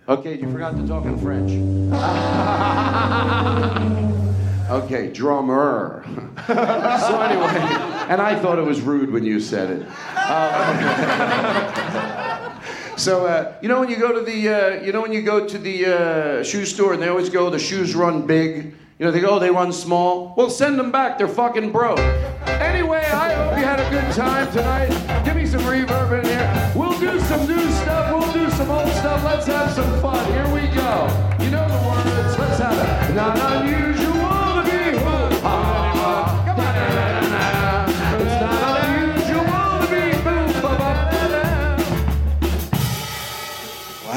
Okay, you forgot to talk in French. okay, drummer. so anyway, and I thought it was rude when you said it. Uh, So uh, you know when you go to the uh, you know when you go to the uh, shoe store and they always go the shoes run big. You know they go oh, they run small. Well send them back. They're fucking broke. Anyway, I hope you had a good time tonight. Give me some reverb in here. We'll do some new stuff. We'll do some old stuff. Let's have some fun. Here we go. You know the words. Let's have it. Not unusual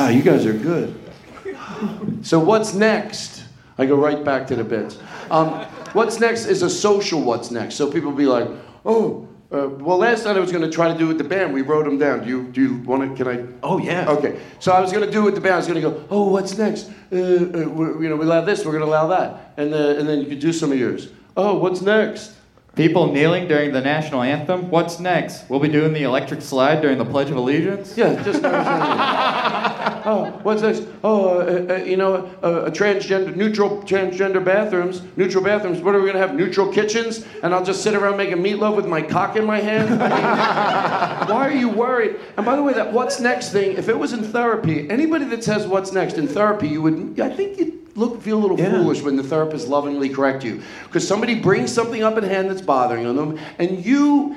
Wow, you guys are good. So what's next? I go right back to the bits. Um, what's next is a social what's next. So people be like, oh, uh, well, last night I was going to try to do it with the band. We wrote them down. Do you do you want to? Can I? Oh yeah. Okay. So I was going to do it with the band. I was going to go, oh, what's next? Uh, uh, we you know, we allow this. We're going to allow that, and uh, and then you could do some of yours. Oh, what's next? People kneeling during the national anthem. What's next? We'll be doing the electric slide during the Pledge of Allegiance. Yeah, just oh, what's next? Oh, uh, uh, you know, uh, a transgender, neutral transgender bathrooms, neutral bathrooms. What are we gonna have? Neutral kitchens? And I'll just sit around making meatloaf with my cock in my hand. Why are you worried? And by the way, that what's next thing, if it was in therapy, anybody that says what's next in therapy, you would, I think you'd look feel a little foolish when the therapist lovingly correct you because somebody brings something up in hand that's bothering them, and you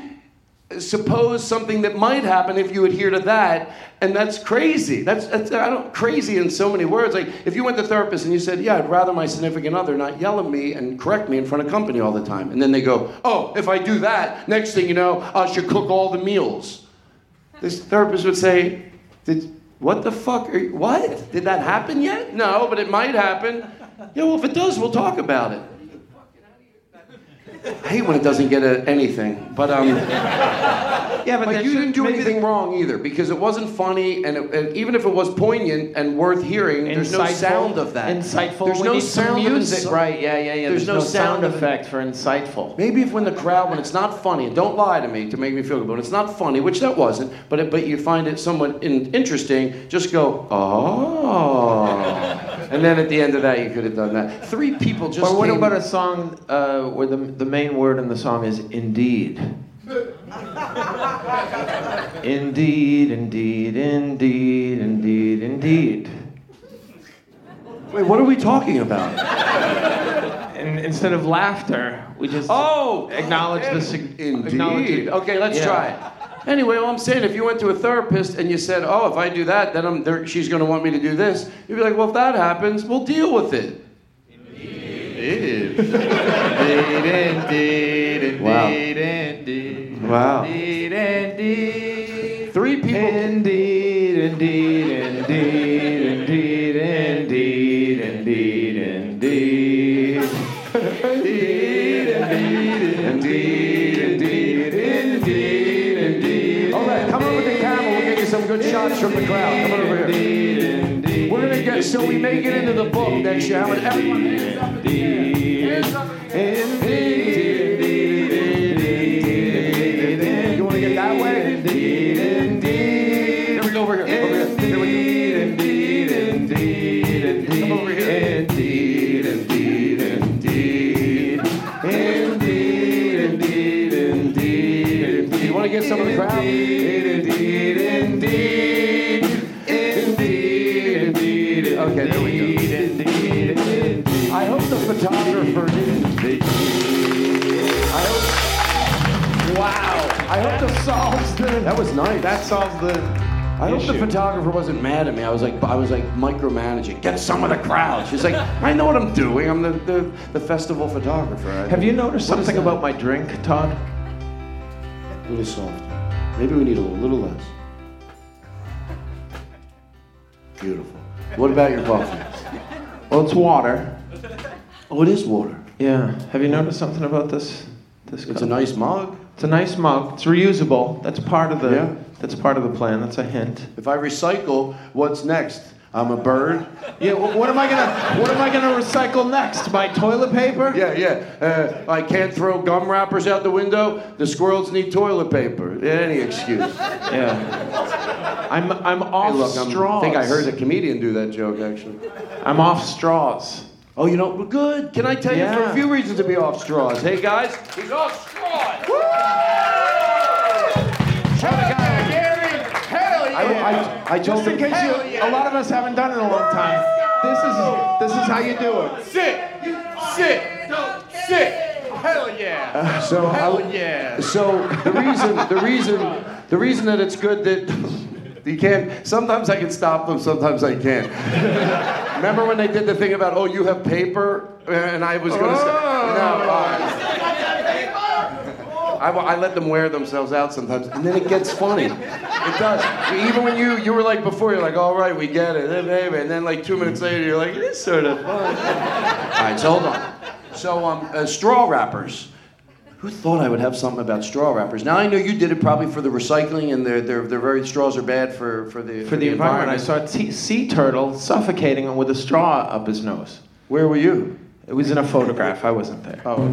suppose something that might happen if you adhere to that, and that's crazy. That's, that's I don't crazy in so many words. Like if you went to therapist and you said, "Yeah, I'd rather my significant other not yell at me and correct me in front of company all the time," and then they go, "Oh, if I do that, next thing you know, I should cook all the meals." This therapist would say, "Did what the fuck? You, what did that happen yet? No, but it might happen. Yeah, well, if it does, we'll talk about it." I hate when it doesn't get a, anything, but um. Yeah, but that you should- didn't do anything wrong either because it wasn't funny, and, it, and even if it was poignant and worth hearing, there's no sound of that. Insightful. There's we no sound of music, insi- right? Yeah, yeah, yeah. There's, no, sound, of it. effect for insightful. Maybe if when the crowd, when it's not funny, and don't lie to me to make me feel good, but when it's not funny, which that wasn't, but it, but you find it somewhat in, interesting, just go, oh, and then at the end of that, you could have done that. Three people just. or what came- about a song uh, where the, the main word in the song is indeed? indeed, indeed, indeed, indeed, indeed. Wait, what are we talking about? and instead of laughter, we just Oh, acknowledge the sig- acknowledge Indeed. it. Okay, let's Yeah. try it. Anyway, all I'm saying, if you went to a therapist and you said, "Oh, if I do that, then I'm there, she's going to want me to do this," you'd be like, "Well, if that happens, we'll deal with it." Indeed. Indeed. Indeed Wow. Indeed. Wow. Three people. Indeed, indeed, indeed, indeed, indeed, indeed, indeed. Good shots from the crowd. Come on over here. We're gonna get so we make it into the book next year. I want everyone. You photographer didn't. I hope. Wow. I hope that solves the. That was nice. That solves the. I hope the issue. photographer wasn't mad at me. I was like, I was like micromanaging. Get some of the crowd. She's like, I know what I'm doing. I'm the the, the festival photographer. I- Have you noticed What is something that? about my drink, Todd? A little soft. Maybe we need a little, little less. Beautiful. What about your coffee? Well, it's water. Oh, it is water. Yeah. Have you noticed something about this? This. It's cup? a nice mug. It's a nice mug. It's reusable. That's part of the. Yeah. That's part of the plan. That's a hint. If I recycle, what's next? I'm a bird. Yeah. wh- What am I gonna? What am I gonna recycle next? My toilet paper? Yeah, yeah. Uh, I can't throw gum wrappers out the window. The squirrels need toilet paper. Any excuse. Yeah. I'm I'm Hey, off look, I'm- straws. I think I heard a comedian do that joke actually. I'm off straws. Oh, you know, well, good. Can I tell you for a few reasons to be off straws? Hey guys, he's off straws. Show the guy. Hell I, I, I told Just in case you- A lot of us haven't done it in a long time. This is this is how you do it. Sit, sit, sit. Hell yeah. Uh, so Hell I, yeah. So the reason, the reason, the reason that it's good that you can't. Sometimes I can stop them. Sometimes I can't. Remember when they did the thing about oh you have paper and I was going to say no. uh, I, I let them wear themselves out sometimes, and then it gets funny. It does. Even when you you were like before, you're like, all right, we get it, baby, and then like two minutes later, you're like, it is sort of fun. all right, so hold on. So um, uh, straw wrappers. Who thought I would have something about straw wrappers? Now I know you did it probably for the recycling, and they're they're, they're very straws are bad for for the For the environment, I saw a t- sea turtle suffocating with a straw up his nose. Where were you? It was in a photograph. I wasn't there. Oh.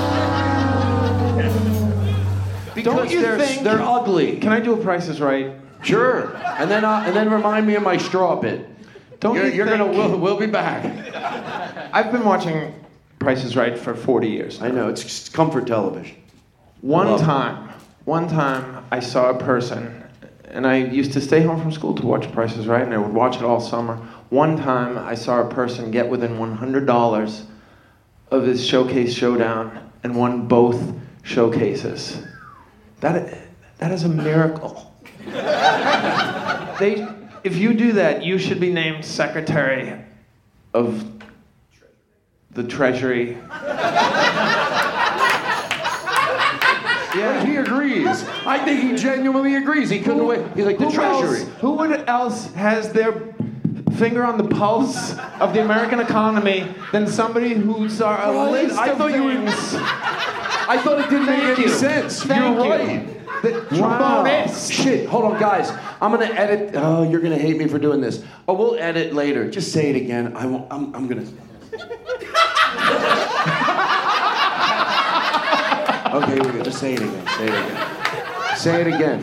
Because Don't you they're, think they're ugly? Can I do a Price is Right? Sure. And then uh, and then remind me of my straw bit. Don't you're, you you're gonna we'll, we'll be back. I've been watching Price is Right for 40 years. I know it's comfort television. One Love it. time, one time I saw a person, and I used to stay home from school to watch Price is Right, and I would watch it all summer. One time I saw a person get within $100 of his showcase showdown and won both showcases. That, that is a miracle. they, if you do that, you should be named Secretary of the Treasury. Yeah, he agrees. I think he genuinely agrees. He couldn't wait. He's like the Who Treasury. Else, who would else has their finger on the pulse of the American economy than somebody who's our a Right, list I thought you were- I thought it didn't Thank make any you. sense. Thank You're you. right. The Wow. Shit, hold on, guys. I'm gonna edit. Oh, you're gonna hate me for doing this. Oh, we'll edit later. Just say it again. I won't, I'm, I'm gonna. Okay, we're good. Just say it again. Say it again. Say it again.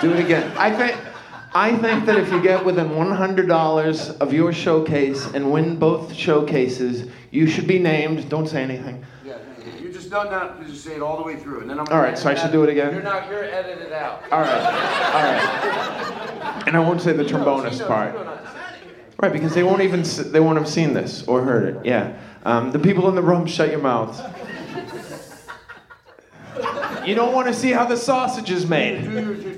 Do it again. I think. I think that if you get within $100 of your showcase and win both showcases, you should be named. Don't say anything. Yeah, you just done that. You just say it all the way through, and then I'm. All right, so I should do it again? You're not. You're edited out. All right. All right. And I won't say the trombonist part. Right, because they won't even they won't have seen this or heard it. Yeah. Um, the people in the room, shut your mouths. You don't want to see how the sausage is made.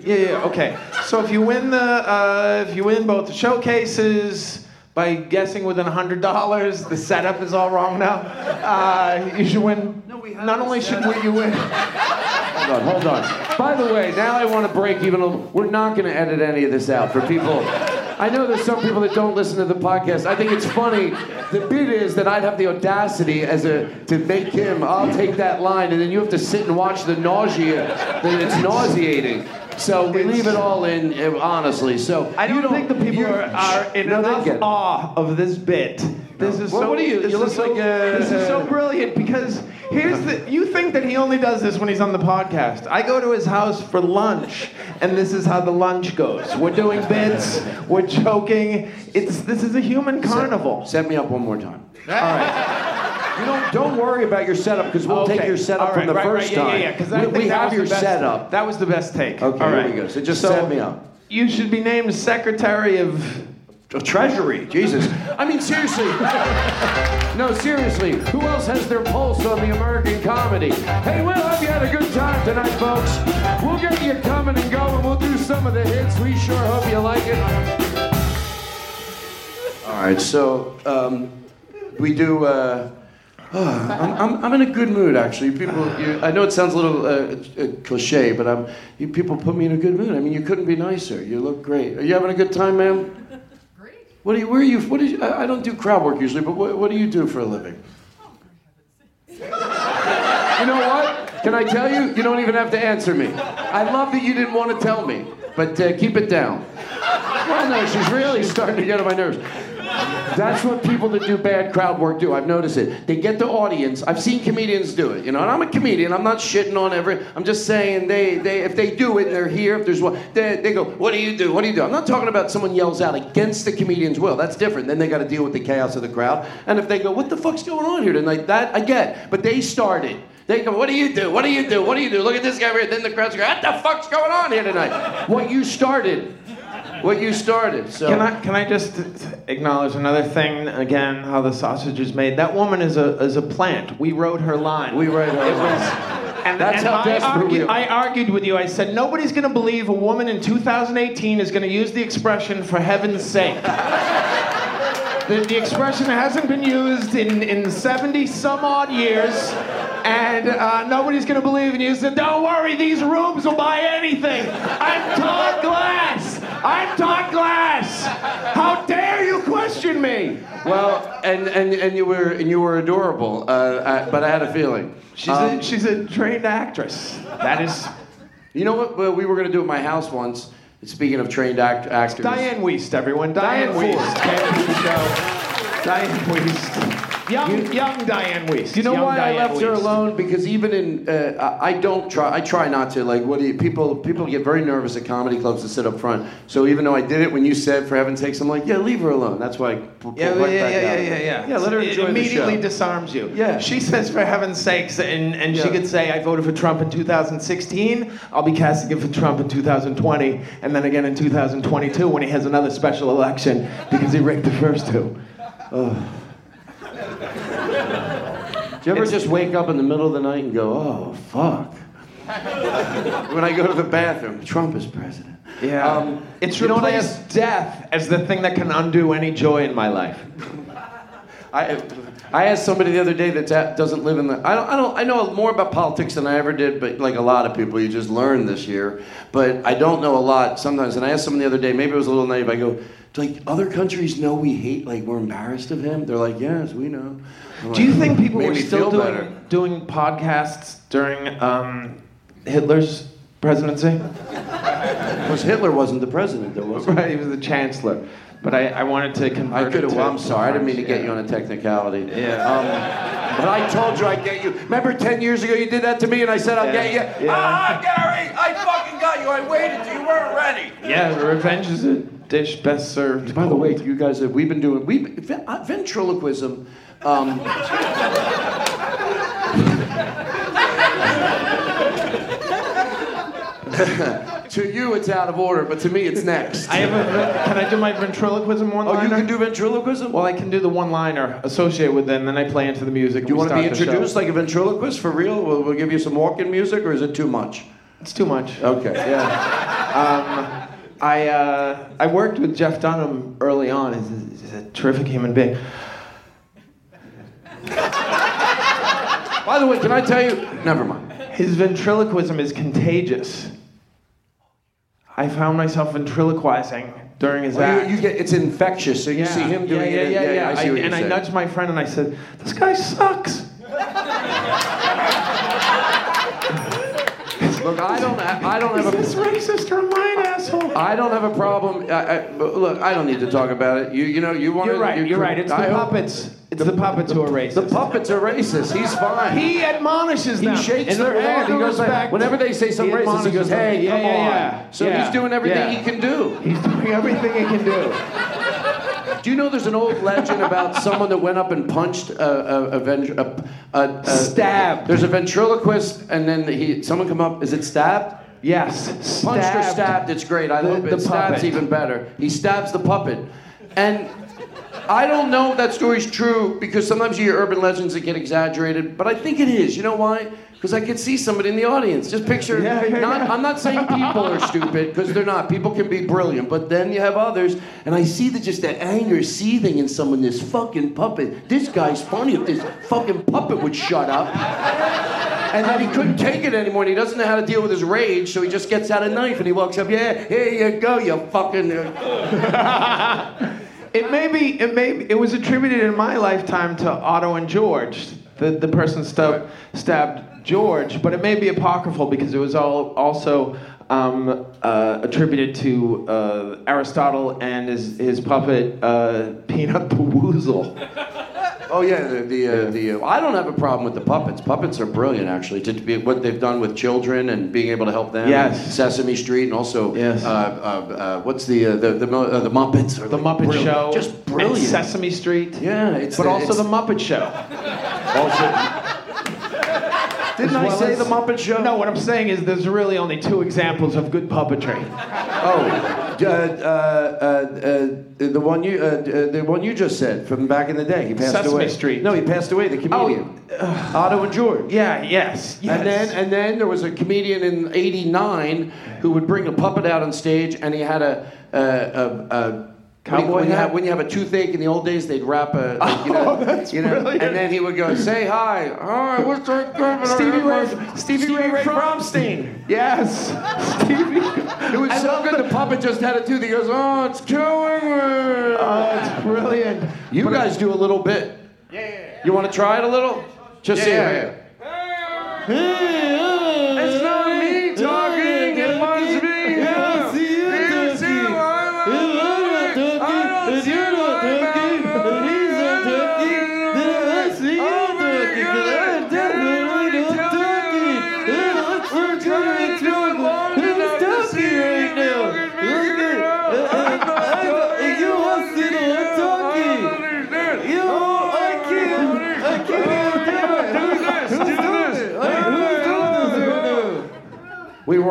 Yeah, yeah, okay. So if you win the uh, if you win both the showcases by guessing within hundred dollars, the setup is all wrong now. Uh, you should win. No, we Not only should we- you win. Hold on, hold on. By the way, now I want to break even. A, we're not going to edit any of this out for people. I know there's some people that don't listen to the podcast. I think it's funny. The bit is that I'd have the audacity as a to make him. I'll take that line, and then you have to sit and watch the nausea. That it's nauseating. So we leave it all in, uh, honestly. So I don't, think the people are, are in No, they enough get it. awe of this bit. This is Well, so. what do you- This you is look so, like a- This is so brilliant because here's the. You think that he only does this when he's on the podcast? I go to his house for lunch, and this is how the lunch goes. We're doing bits. We're joking. It's this is a human carnival. Set me up one more time. All right. You don't don't worry about your setup because we'll take your setup All from the right, right, first right, yeah, time. Yeah, yeah, because we, we have your best, setup. That was the best take. Okay, All here right. we go. So just set me up. You should be named Secretary of Treasury, Jesus. I mean, seriously. No, seriously. Who else has their pulse on the American comedy? Hey, Will, hope you had a good time tonight, folks. We'll get you coming and going. We'll do some of the hits. We sure hope you like it. All right, so um, we do. Uh, ah, I'm, I'm, I'm in a good mood, actually. People, you, I know it sounds a little uh, uh, cliche, but I'm, you people put me in a good mood. I mean, you couldn't be nicer. You look great. Are you having a good time, ma'am? Great. What do you? Where are you? What do you? I I don't do crowd work usually, but what, what do you do for a living? You know what? Can I tell you? You don't even have to answer me. I love that you didn't want to tell me, but uh, keep it down. Well, no, she's really starting to get on my nerves. That's what people that do bad crowd work do. I've noticed it. They get the audience. I've seen comedians do it. You know, and I'm a comedian. I'm not shitting on every. I'm just saying they, they if they do it and they're here, if there's one, they, they go, what do you do? What do you do? I'm not talking about someone yells out against the comedian's will. That's different. Then they got to deal with the chaos of the crowd. And if they go, what the fuck's going on here tonight? That I get. But they started. They go, what do you do? What do you do? What do you do? Look at this guy here. Then the crowd's go, what the fuck's going on here tonight? What you started. What you started. So. Can I can I just acknowledge another thing again? How the sausage is made. That woman is a is a plant. We wrote her line. We wrote her line. And, That's and how I desperate we argued, are. I argued with you. I said nobody's going to believe a woman in 2018 is going to use the expression "for heaven's sake." the, the expression hasn't been used in, in 70 some odd years, and uh, nobody's going to believe in you. So don't worry, these rooms will buy anything. I'm Todd Glass. I'm Todd Glass. How dare you question me? Well, and, and, and you were and you were adorable, uh, I, but I had a feeling. She's Um, a she's a trained actress. That is You know what well, we were going to do at my house once? Speaking of trained act- actors. Dianne Wiest, everyone. Diane, Dianne Wiest came to the show. Dianne Wiest. Young, young Dianne Wiest. You know Young why I Diane left her alone? Because even in, uh, I I don't try. I try not to. Like, what do you, people? People get very nervous at comedy clubs to sit up front. So even though I did it when you said, for heaven's sakes, I'm like, yeah, leave her alone. That's why. I Yeah, yeah, back yeah, yeah, yeah, yeah. Yeah, let her It enjoy the immediately show. disarms you. Yeah. She says, for heaven's sakes, and, and she could say, I voted for Trump in 2016. I'll be casting it for Trump in 2020, and then again in 2022 when he has another special election because he rigged the first two. Do you ever just wake up in the middle of the night and go, oh fuck? when I go to the bathroom, Trump is president. Yeah. Um, it's you know what I replaced death as the thing that can undo any joy in my life. I, I asked somebody the other day that doesn't live in the. I don't, I don't. I know more about politics than I ever did, but like a lot of people, you just learn this year. But I don't know a lot sometimes. And I asked someone the other day, maybe it was a little naive. I go, like other countries know we hate, like we're embarrassed of him? They're like, yes, we know. I'm Do you think people were still doing, doing podcasts during um, Hitler's presidency? Because Hitler wasn't the president, though, was he? Right, he was the chancellor. But I, I wanted to convert I could have. Well, I'm sorry. I didn't mean to get you on a technicality. Yeah. Um, but I told you I'd get you. Remember 10 years ago you did that to me and I said I'll Yeah. get you? Yeah. Ah, Gary, I fucking got you. I waited till you weren't ready. Yeah, revenge is a dish best served. By the way, you guys, have, we've been doing we uh, ventriloquism. Um, to you, it's out of order, but to me, it's next. I have a, can I do my ventriloquism one? liner? Oh, you can do ventriloquism? Well, I can do the one liner associated with it, and then I play into the music. Do you want to be introduced like a ventriloquist for real? We'll, we'll give you some walk-in music, or is it too much? It's too much. Okay, yeah. Um, I uh, I worked with Jeff Dunham early on. He's a, he's a terrific human being. By the way, can I tell you? Never mind. His ventriloquism is contagious. I found myself ventriloquizing during his Well, act. you, you get it's infectious, so you see him doing yeah, it. Yeah, yeah, yeah. I see what and I nudged my friend and I said, "This guy sucks." Look, I don't, I don't have a. Is this racist or mine, asshole? I don't have a problem. I, I, look, I don't need to talk about it. You, you know, you want You're to. right. You're right. It's the I hope- puppets. It's the puppets who are racist. The puppets are racist. He's fine. He admonishes them. He shakes their hand. He goes like, respect, whenever they say something he racist, he goes, "Hey, yeah, come yeah, on." Yeah, So he's doing everything he can do. He's doing everything he can do. Do you know there's an old legend about someone that went up and punched a, a, a, a, a, a Stabbed. There's a ventriloquist, and then he someone come up. Is it stabbed? Yes. Punched or stabbed. stabbed? It's great. I The- love it. the Stabs puppet. even better. He stabs the puppet, and I don't know if that story's true because sometimes you hear urban legends that get exaggerated, but I think it is. You know why? Because I could see somebody in the audience. Just picture. Yeah, yeah, not, yeah. I'm not saying people are stupid because they're not. People can be brilliant, but then you have others, and I see the, just the anger seething in someone. This fucking puppet. This guy's funny. If this fucking puppet would shut up. And then he couldn't take it anymore, and he doesn't know how to deal with his rage, so he just gets out a knife and he walks up. Yeah, here you go, you fucking. It may be. It may. It was attributed in my lifetime to Otto and George, the the person stabbed stabbed George, but it may be apocryphal because it was all also um, uh, attributed to uh, Aristotle and his his puppet uh, Peanut the Woozle. Oh yeah, the the, uh, the uh, I don't have a problem with the puppets. Puppets are brilliant, actually. To be what they've done with children and being able to help them. Yes. Sesame Street and also Yes. uh, uh, uh, what's the uh, the the, uh, the Muppets The like Muppet brilliant. Show, just brilliant. and. Sesame Street, yeah, it's but also it's- the Muppet Show. also. Didn't As I say as- the Muppet Show? No, what I'm saying is there's really only two examples of good puppetry. Oh, uh, uh, uh, uh, the one you uh, the one you just said from back in the day. He passed Sesame away. Street. No, he passed away. The comedian, Otto and George. Yeah, yes, yes. And then and then there was a comedian in '89 who would bring a puppet out on stage, and he had a. a, a, a Cowboy when you, hat? have, when you have a toothache in the old days, they'd wrap a, like, you know, Oh, that's you know, brilliant. and then he would go, "Say hi, hi, what's that?" Stevie Ray, Stevie, Ray, Ray Fromstein. Yes, Stevie. It was I so good. the- The puppet just had a tooth. He goes, "Oh, it's killing me." Oh, it's brilliant. You But guys do a little bit. Yeah. You want to try it a little? Just see Yeah. it. It's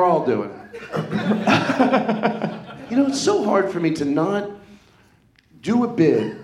all doing it. you know, it's so hard for me to not do a bit.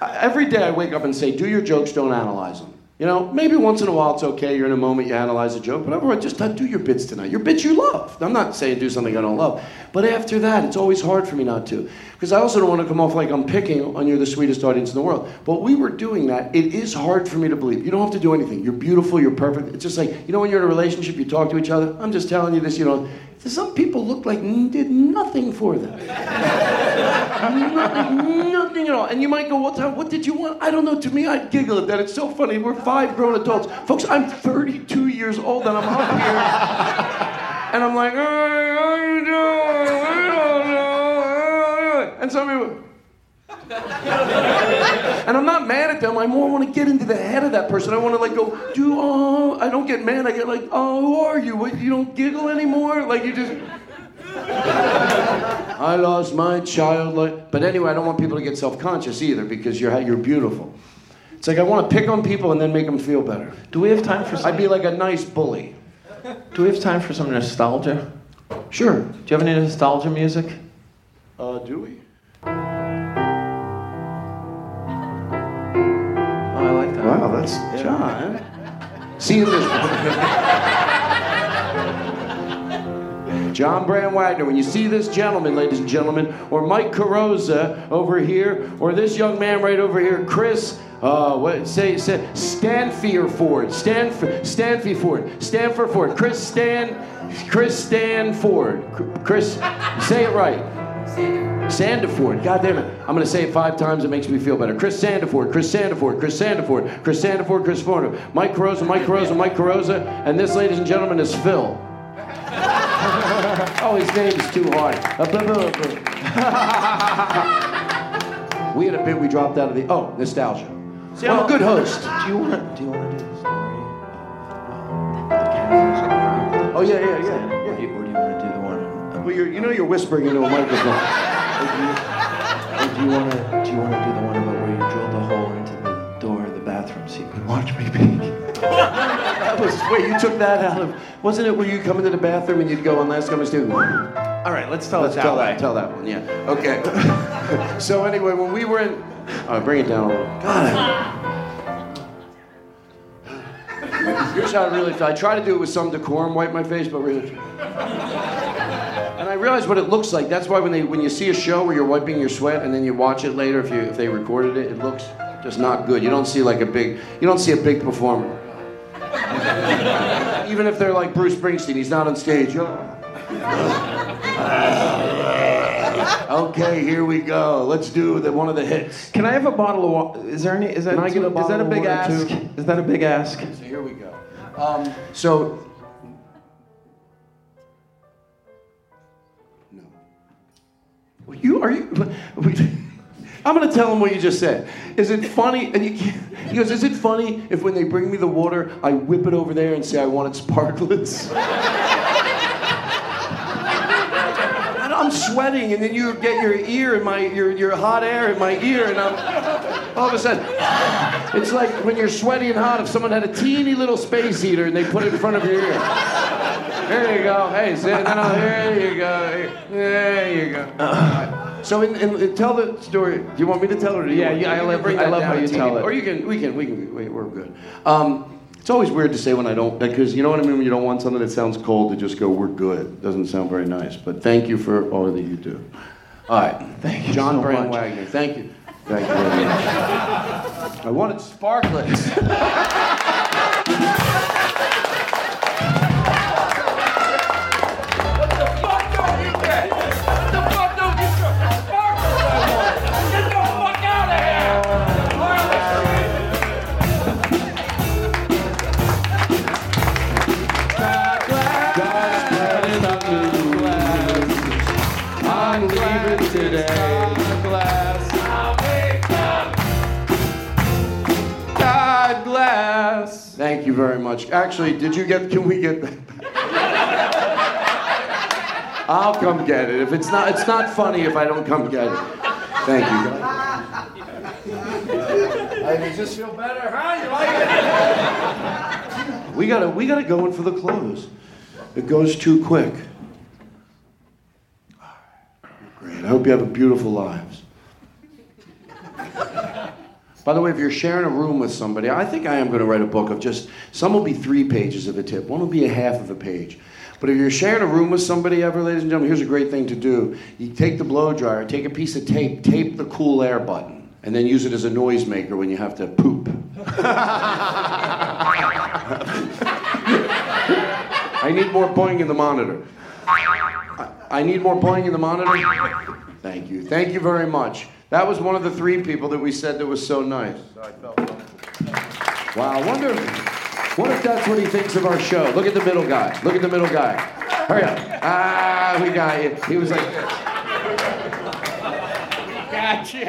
Every day I wake up and say, do your jokes, don't analyze them. You know, maybe once in a while it's okay, you're in a moment, you analyze a joke, but otherwise just do your bits tonight. Your bits you love. I'm not saying do something I don't love. But after that, it's always hard for me not to. Because I also don't want to come off like I'm picking on you're the sweetest audience in the world. But we were doing that. It is hard for me to believe. You don't have to do anything. You're beautiful, you're perfect. It's just like, you know, when you're in a relationship, you talk to each other. I'm just telling you this, you know, some people look like did nothing for them. nothing, nothing at all. And you might go, what, what did you want? I don't know. To me, I'd giggle at that. It's so funny. We're five grown adults. Folks, I'm 32 years old and I'm up here. and I'm like, hey, how you doing? We don't know. And some people, and I'm not mad at them. I more want to get into the head of that person. I want to like go, do oh, I don't get mad. I get like, oh, who are you? What, you don't giggle anymore? Like you just. I lost my child. Like, but anyway, I don't want people to get self-conscious either because you're you're beautiful. It's like I want to pick on people and then make them feel better. Do we have time for some? I'd be like a nice bully. Do we have time for some nostalgia? Sure. Do you have any nostalgia music? Uh, do we? Oh, I like that. Wow, that's John. See you this John Brand Wagner. When you see this gentleman, ladies and gentlemen, or Mike Carrozza over here, or this young man right over here, Chris. Uh, what say say Stanfier Ford, Stanf Stanfy Ford, Stanford Ford, Chris Stan, Chris Stanford, Chris, say it right. Sandiford. God damn it. I'm going to say it five times. It makes me feel better. Chris Sandiford, Chris Sandiford, Chris Sandiford, Chris Sandiford, Chris Sandiford, Mike Carrozza, Mike Carrozza, Mike Carrozza. And this, ladies and gentlemen, is Phil. oh, his name is too hard. We had a bit we dropped out of the. Oh, nostalgia. See, I'm a good host. Do you want? to Do you want to do the story? Oh, yeah, yeah, yeah. Or do you, or do you want to do the one? Um, well, you're, you know you're whispering into a microphone. Or do you, or do you want to? Do you want to do the one about where you drilled a hole into the door of the bathroom so you can watch me peek? That was wait, you took that out of wasn't it where you come into the bathroom and you'd go on last come do All right, let's tell Let's it that tell way. that tell that one, yeah. Okay. so anyway, when we were in oh, bring it down a little. God. Here's how I really feel. I try to do it with some decorum, wipe my face, but really. And I realize what it looks like. That's why when they when you see a show where you're wiping your sweat and then you watch it later, if you if they recorded it, it looks just not good. You don't see like a big you don't see a big performer. Even if they're like Bruce Springsteen, he's not on stage. okay, here we go. Let's do the, one of the hits. Can I have a bottle of water? Is there any? Is that? Can I get a is that a of big water, ask? too? Is that a big ask? So here we go. Um, so. No. You are you? I'm gonna tell him what you just said. Is it funny? And you, he goes, "Is it funny if when they bring me the water, I whip it over there and say I want it sparklets?" and I'm sweating, and then you get your ear in my your your hot air in my ear, and I'm all of a sudden, it's like when you're sweaty and hot. If someone had a teeny little space heater and they put it in front of your ear. There you go. Hey, sit down. There you go. There you go. So, in, in, tell the story. Do you want me to tell it? Or do you Yeah, yeah, I love- I love how you tell it. Or you can. We can. We can. We, we're good. Um, it's always weird to say when I don't, because you know what I mean. When you don't want something that sounds cold, to just go, "We're good." It doesn't sound very nice. But thank you for all that you do. All right. Thank you, John so Brand. Wagner. Thank you. Thank you very much. I wanted sparklets. you very much. Actually, did you get? Can we get? that? I'll come get it. If it's not, it's not funny if I don't come get it. Thank you. I just feel better, huh? You like it? We gotta, we gotta go in for the close. It goes too quick. Great. I hope you have a beautiful lives. By the way, if you're sharing a room with somebody, I think I am going to write a book of just some will be three pages of a tip, one will be a half of a page. But if you're sharing a room with somebody ever, ladies and gentlemen, here's a great thing to do. You take the blow dryer, take a piece of tape, tape the cool air button, and then use it as a noisemaker when you have to poop. I need more boing in the monitor. I, need more boing in the monitor. Thank you. Thank you very much. That was one of the three people that we said that was so nice. Wow, I wonder what if that's what he thinks of our show. Look at the middle guy. Look at the middle guy. Hurry up. Ah, we got you. He was like, Got you.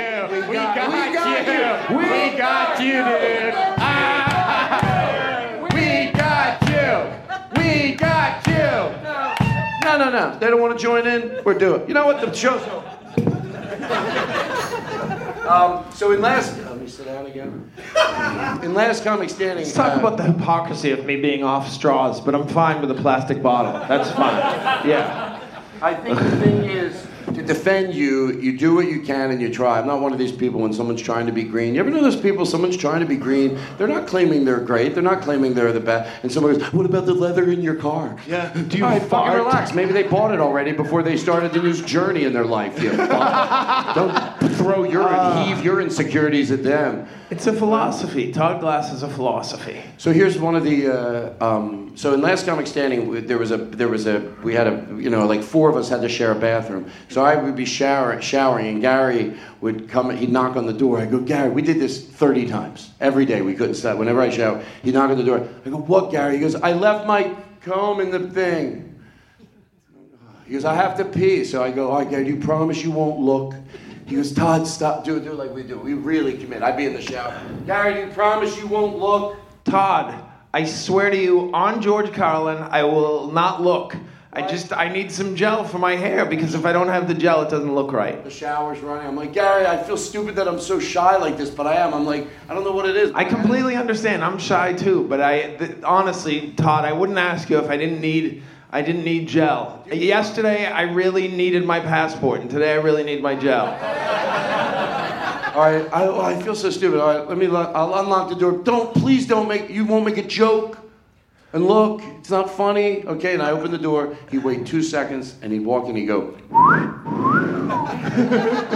We got- got, we got you. you. We, We got you, dude. Ah, we got you. We got you. no, no, no. They don't want to join in. We're doing. You know what? The show's over. Um, so in last, let me sit down again? In Last Comic Standing. Let's talk uh, about the hypocrisy of me being off straws, but I'm fine with a plastic bottle. That's fine. Yeah. I think the thing is to defend you, you do what you can and you try. I'm not one of these people when someone's trying to be green. You ever know those people, someone's trying to be green, they're not claiming they're great, they're not claiming they're the best. And someone goes, What about the leather in your car? Yeah. Do you All right, fucking relax. Maybe they bought it already before they started the new Journey in their life. You fuck. Don't throw your Uh. heave your insecurities at them. It's a philosophy. Todd Glass is a philosophy. So here's one of the. Uh, um, so in Last Comic Standing, there was a there was a we had a you know like four of us had to share a bathroom. So I would be shower, showering, and Gary would come. He'd knock on the door. I go, Gary, we did this 30 times every day. We couldn't stop. Whenever I shower, he'd knock on the door. I go, what, Gary? He goes, I left my comb in the thing. He goes, I have to pee. So I go, all right, Gary, do you promise you won't look? He goes, Todd, stop. Do it, do it like we do. We really commit. I'd be in the shower. Gary, you promise you won't look? Todd, I swear to you, on George Carlin, I will not look. I just, I need some gel for my hair because if I don't have the gel, it doesn't look right. The shower's running. I'm like, Gary, I feel stupid that I'm so shy like this, but I am. I'm like, I don't know what it is. I completely understand. I'm shy too, but I th- honestly, Todd, I wouldn't ask you if I didn't need I didn't need gel. Yesterday, I really needed my passport, and today I really need my gel. All right, I, oh, I feel so stupid. All right, let me. I'll unlock the door. Don't, please, don't make. You won't make a joke. And look, it's not funny. Okay, and I open the door. He'd wait two seconds, and he'd walk and He'd go.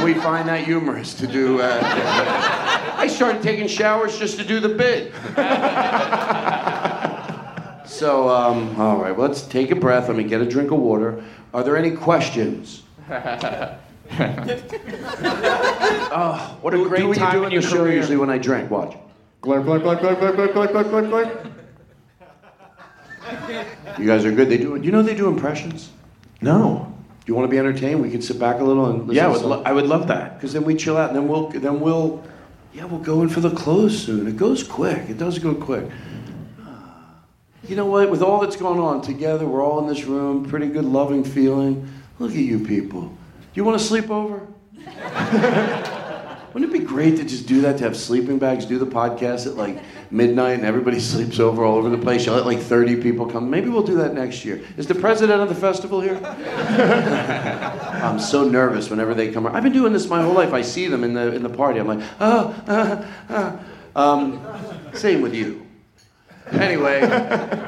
we find that humorous to do. Uh, I started taking showers just to do the bit. So, um, all right, let's take a breath. Let me get a drink of water. Are there any questions? oh, what a do, great do what time you do in in the show career. usually when I drink. Watch. Glurp, glurp, glurp, glurp, glurp, glurp, glurp, glurp, glurp, glurp. You guys are good. They do. You know they do impressions. No. Do you want to be entertained? We can sit back a little and listen Yeah, I would, lo- I would love that. Because then we chill out, and then we'll then we'll yeah we'll go in for the close soon. It goes quick. It does go quick. You know what? With all that's going on together, we're all in this room. Pretty good, loving feeling. Look at you people. You want to sleep over? Wouldn't it be great to just do that? To have sleeping bags, do the podcast at like midnight, and everybody sleeps over all over the place. You let like 30 people come. Maybe we'll do that next year. Is the president of the festival here? I'm so nervous whenever they come. I've been doing this my whole life. I see them in the in the party. I'm like, oh, uh, uh. Um, same with you. Anyway,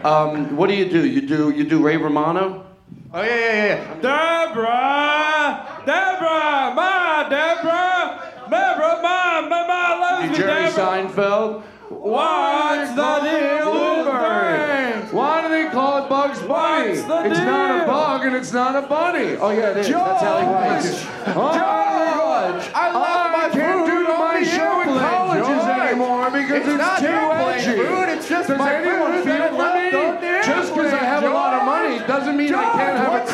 um, what do you do? You do you do Ray Romano? Oh yeah, yeah, yeah. Deborah, Deborah, my Deborah, Deborah, my, my, my, loves You me, Jerry Deborah. Seinfeld? What's the deal with? Why do they call it Bugs Bunny? It's not a bug and it's not a bunny. Oh yeah, it is. That's how he writes it. Oh, George, I love my can't do my show in colleges George. anymore because It's it's, too edgy. food, Does anyone feel that I for left me? on the Just because I have a lot of money doesn't mean I can't have a What's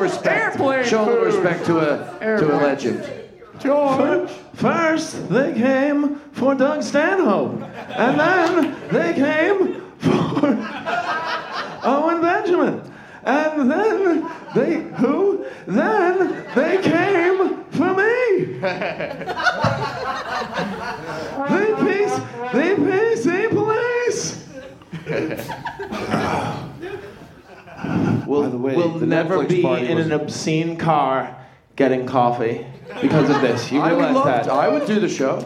respect. Airplane show a little respect to a to a legend. George. First, they came for Doug Stanhope, and then they came for Owen Benjamin, and then they who? Then they came for me. the peace, the PC police. We'll, By the way, we'll the never Netflix be party in was- an obscene car getting coffee because of this. You I would realize love that? to. I would do the show.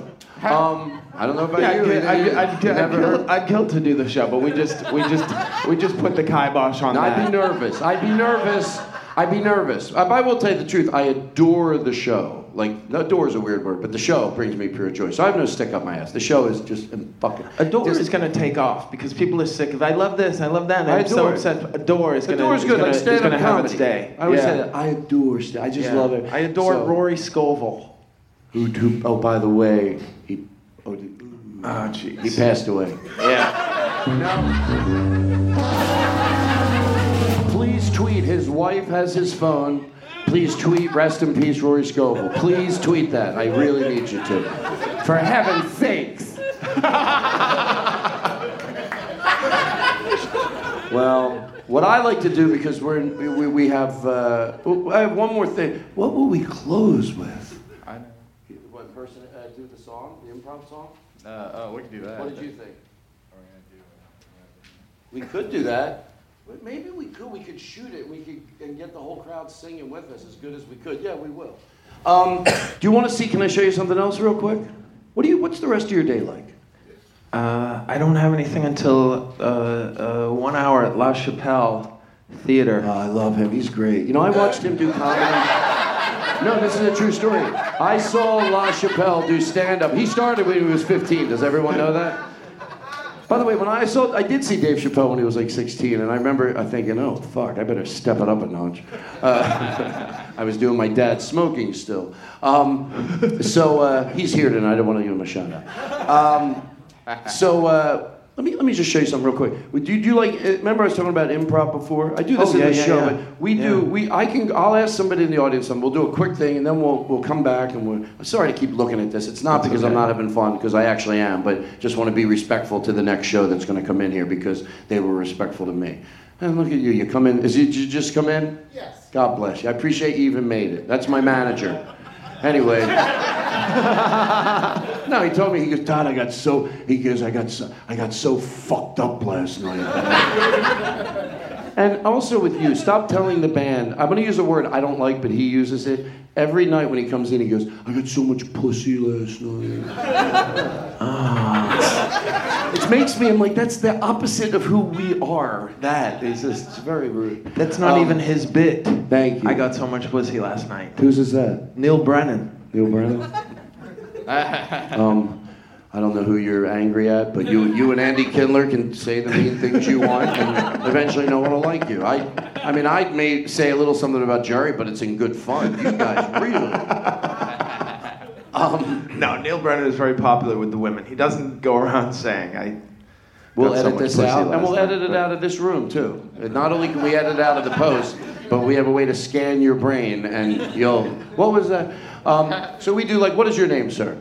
Um, I don't know about Yeah, I'd, you. kill, I'd, You- I'd, kill, I'd, never kill, heard- I'd kill to do the show, but we just we just we just put the kibosh on that. I'd be nervous. I'd be nervous. I'd be nervous. I, I will tell you the truth. I adore the show. Like, no, adore is a weird word, but the show brings me pure joy. So I have no stick up my ass. The show is just um, fucking. Adore Just- is going to take off because people are sick of. I love this. I love that. I'm so upset. Adore is going to. Adore is good. Gonna, like stand-up going to have comedy. its day. I always Yeah. say that. I adore. I just Yeah. love it. I adore So- Rory Scovel. Who, who? Oh, by the way, he. Oh, Oh, jeez. he passed away. Yeah. Please tweet. His wife has his phone. Please tweet rest in peace Rory Scovel. Please tweet that. I really need you to. For heaven's sakes. Well, what I like to do because we're in, we, we- have uh, I have one more thing. What will we close with? I know. What person uh, do the song, the improv song? Uh, oh, we can do that. What did you think? We could do that. But maybe we could. We could shoot it. We could and get the whole crowd singing with us as good as we could. Yeah, we will. Um, do you want to see? Can I show you something else real quick? What do you? What's the rest of your day like? Uh, I don't have anything until uh, uh, one hour at La Chapelle Theater. Oh, I love him. He's great. You know, I watched him do comedy. No, this is a true story. I saw La Chapelle do stand up. He started when he was 15. Does everyone know that? By the way, when I saw, I did see Dave Chappelle when he was like 16, and I remember thinking, oh, fuck, I better step it up a notch. Uh, I was doing my dad's smoking still. Um, so uh, he's here tonight. I don't want to give him a shout out. Um, so uh, let me let me just show you something real quick. Do you, do you like? uh, Remember I was talking about improv before? I do this Oh, in yeah, the yeah, show. yeah. but We do. We I can. I'll ask somebody in the audience something. We'll do a quick thing, and then we'll we'll come back and we'll. I'm sorry to keep looking at this. It's not That's because I'm not having fun, because I actually am, but just want to be respectful to the next show that's going to come in here because they were respectful to me. And look at you. You come in. Is it, did you just come in? Yes. God bless you. I appreciate you even made it. That's my manager. Anyway. no, he told me. He goes, Todd, I got so. He goes, I got so. I got so fucked up last night. and also with you, stop telling the band. I'm going to use a word I don't like, but he uses it every night when he comes in. He goes, I got so much pussy last night. Ah. It makes me. I'm like, that's the opposite of who we are. That is just it's very rude. That's not Um, even his bit. Thank you. I got so much pussy last night. Whose is that? Neal Brennan. Neal Brennan. um, I don't know who you're angry at, but you, you and Andy Kindler can say the mean things you want, and eventually no one will like you. I, I mean, I may say a little something about Jerry, but it's in good fun. You guys really. Um, no, Neal Brennan is very popular with the women. He doesn't go around saying, "I." We'll so edit much this out, and we'll night," edit it but- out of this room too. Not only can we edit it out of the post, but we have a way to scan your brain, and you'll. What was that? Um, so we do like, what is your name, sir?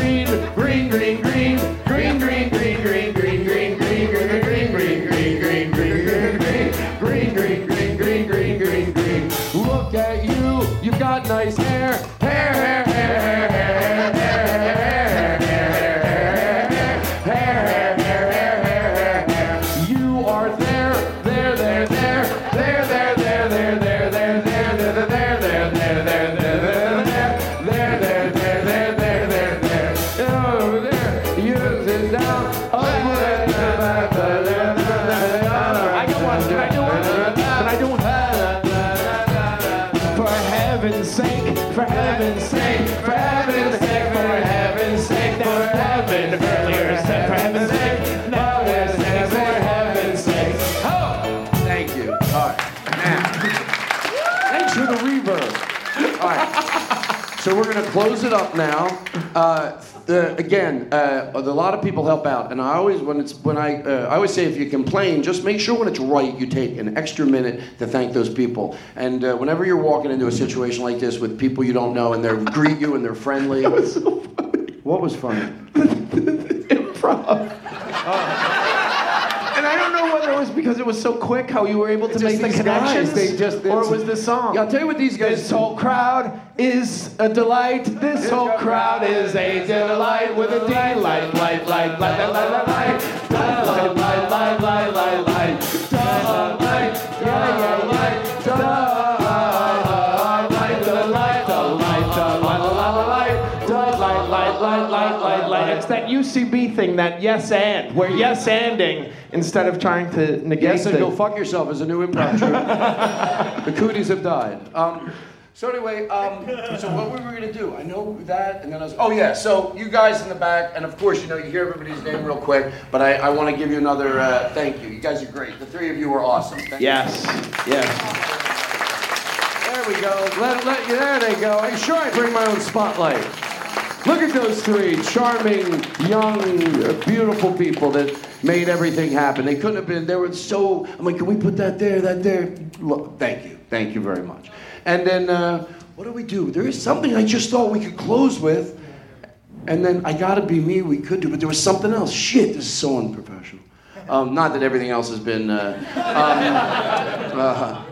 we're gonna close it up now. Uh, the, again, uh, a lot of people help out, and I always when it's when I uh, I always say if you complain, just make sure when it's right you take an extra minute to thank those people. And uh, whenever you're walking into a situation like this with people you don't know and they greet you and they're friendly. That was so funny. What was funny? Improv. And I don't know whether it was because it was so quick how you were able to make the these guys, connections, they just- or was the song. Yeah, I'll tell you what these guys This whole crowd is a delight. This whole crowd is a delight with a delight, light, light, light, light, light, light, light, light, light, light, light, light, light, light, delight, yeah, yeah, light, delight, light, the light, the light, the light, the light, the light, light, light, light, It's that UCB thing, that yes and, where yes anding instead of trying to negate Yes, and the- go fuck yourself is a new improv troupe. the cooties have died. Um, so anyway, um, so what we were gonna do? I know that, and then I was. Oh yeah. So you guys in the back, and of course you know you hear everybody's name real quick, but I, I want to give you another uh, thank you. You guys are great. The three of you were awesome. Thank Yes, yes. There we go. Let, let, there they go. I'm sure I bring my own spotlight. Look at those three charming, young, beautiful people that made everything happen. They couldn't have been. They were so. I'm like, can we put that there? That there? Look, thank you, thank you very much. And then, uh, what do we do? There is something I just thought we could close with, and then I gotta be me. We could do, but there was something else. Shit, this is so unprofessional. Um, not that everything else has been. Uh, um, uh.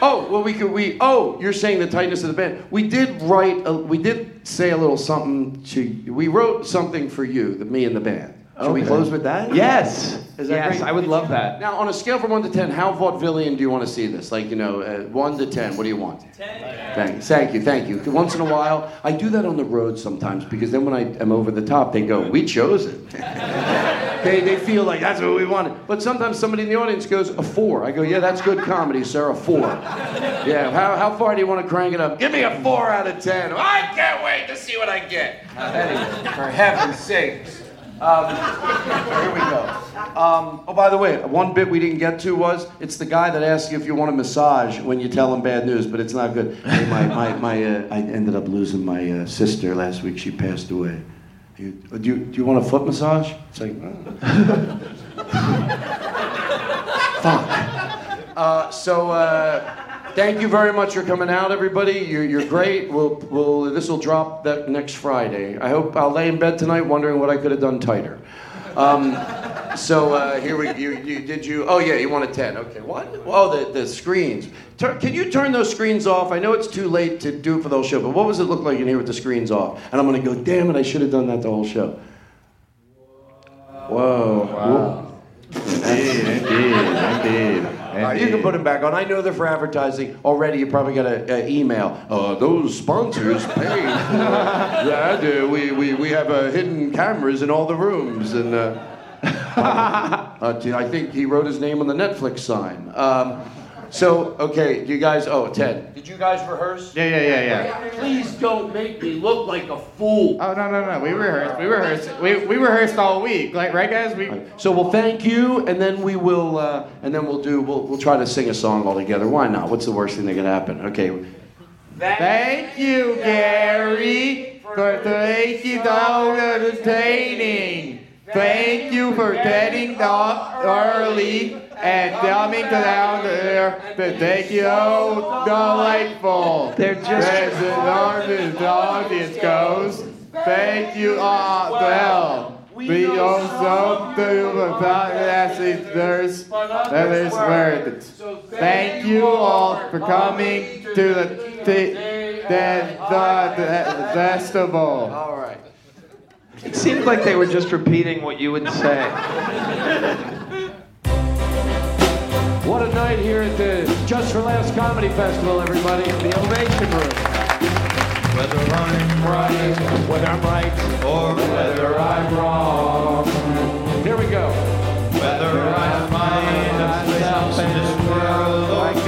Oh, well, we could. We. Oh, you're saying the tightness of the band. We did write. A, we did say a little something to. We wrote something for you, the me and the band. Should we Okay. close with that? Yes. Is that yes, great? I would love that. Now, on a scale from one to ten, how vaudevillian do you want to see this? Like, you know, uh, one to ten, what do you want? Thank you, thank you, thank you. Once in a while, I do that on the road sometimes because then when I am over the top, they go, "We chose it." they, they feel like that's what we wanted. But sometimes somebody in the audience goes, "A four. I go, "Yeah, that's good comedy, sir. A four. Yeah. How, how far do you want to crank it up? Give me a four out of ten. I can't wait to see what I get. Anyway, for heaven's sakes. Um, here we go. Um, oh, by the way, one bit we didn't get to was it's the guy that asks you if you want a massage when you tell him bad news, but it's not good. Hey, my, my, my, uh, I ended up losing my uh, sister last week. She passed away. You, do, you, do you want a foot massage? It's like, oh. fuck. Uh, so, uh, thank you very much for coming out, everybody. You're, you're great. We'll, we'll, this will drop that next Friday. I hope I'll lay in bed tonight wondering what I could have done tighter. Um, so uh, here we you, you did you oh yeah you want a 10 okay what oh the, the screens Tur- can you turn those screens off I know it's too late to do it for the whole show but what was it look like in here with the screens off and I'm gonna go damn it I should have done that the whole show whoa wow. indeed indeed indeed you can put them back on. I know they're for advertising. Already, you probably got an email. Uh, those sponsors paid. yeah, I do. We, we, we have uh, hidden cameras in all the rooms. And uh, uh, I think he wrote his name on the Netflix sign. Um, so, okay, you guys, oh, Ted. Did you guys rehearse? Yeah, yeah, yeah, yeah. Please don't make me look like a fool. Oh no, no, no. We rehearsed. We rehearsed. We, we rehearsed all week. Like right, guys. We. So we'll thank you, and then we will, uh, and then we'll do. We'll, we'll try to sing a song all together. Why not? What's the worst thing that could happen? Okay. Thank you, Gary, for thank you so entertaining. Thank you for getting up early and coming down there. to Thank you, so delightful. They're just as the audience, the audience goes. Thank you all well. We also do about there's there's words. Thank you all for coming to the the, the, the, the festival. All right. It seemed like they were just repeating what you would say. What a night here at the Just for Laughs Comedy Festival, everybody. In the Ovation Room. Whether I'm right, Whether I'm right, or whether I'm wrong, here we go. whether I find myself in this world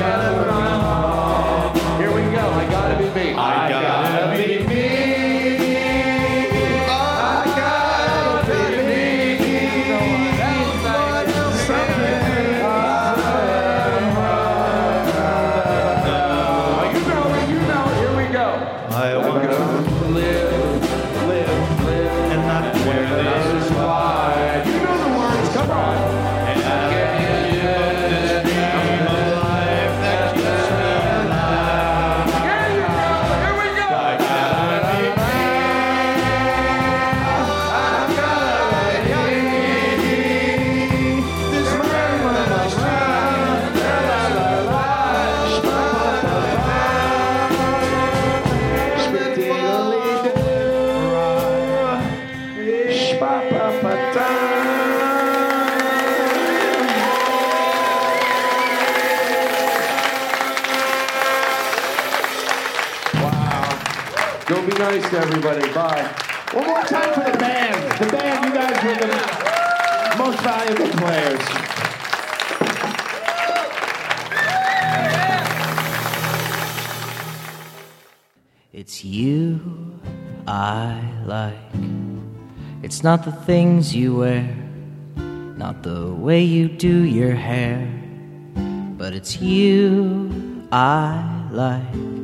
everybody. Bye. One more time for the band. The band, you guys were the most valuable players. It's you I like. It's not the things you wear, not the way you do your hair, but it's you I like.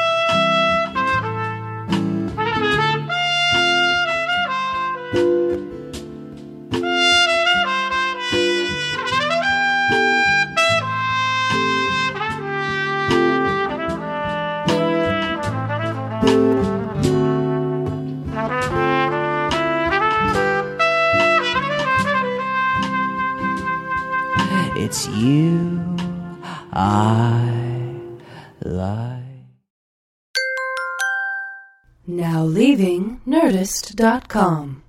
It's you I like. Now leaving Nerdist.com.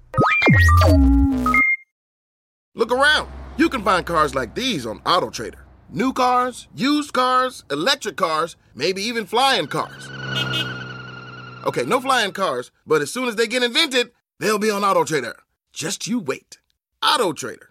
Look around. You can find cars like these on AutoTrader. New cars, used cars, electric cars, maybe even flying cars. Okay, no flying cars, but as soon as they get invented, they'll be on AutoTrader. Just you wait. AutoTrader.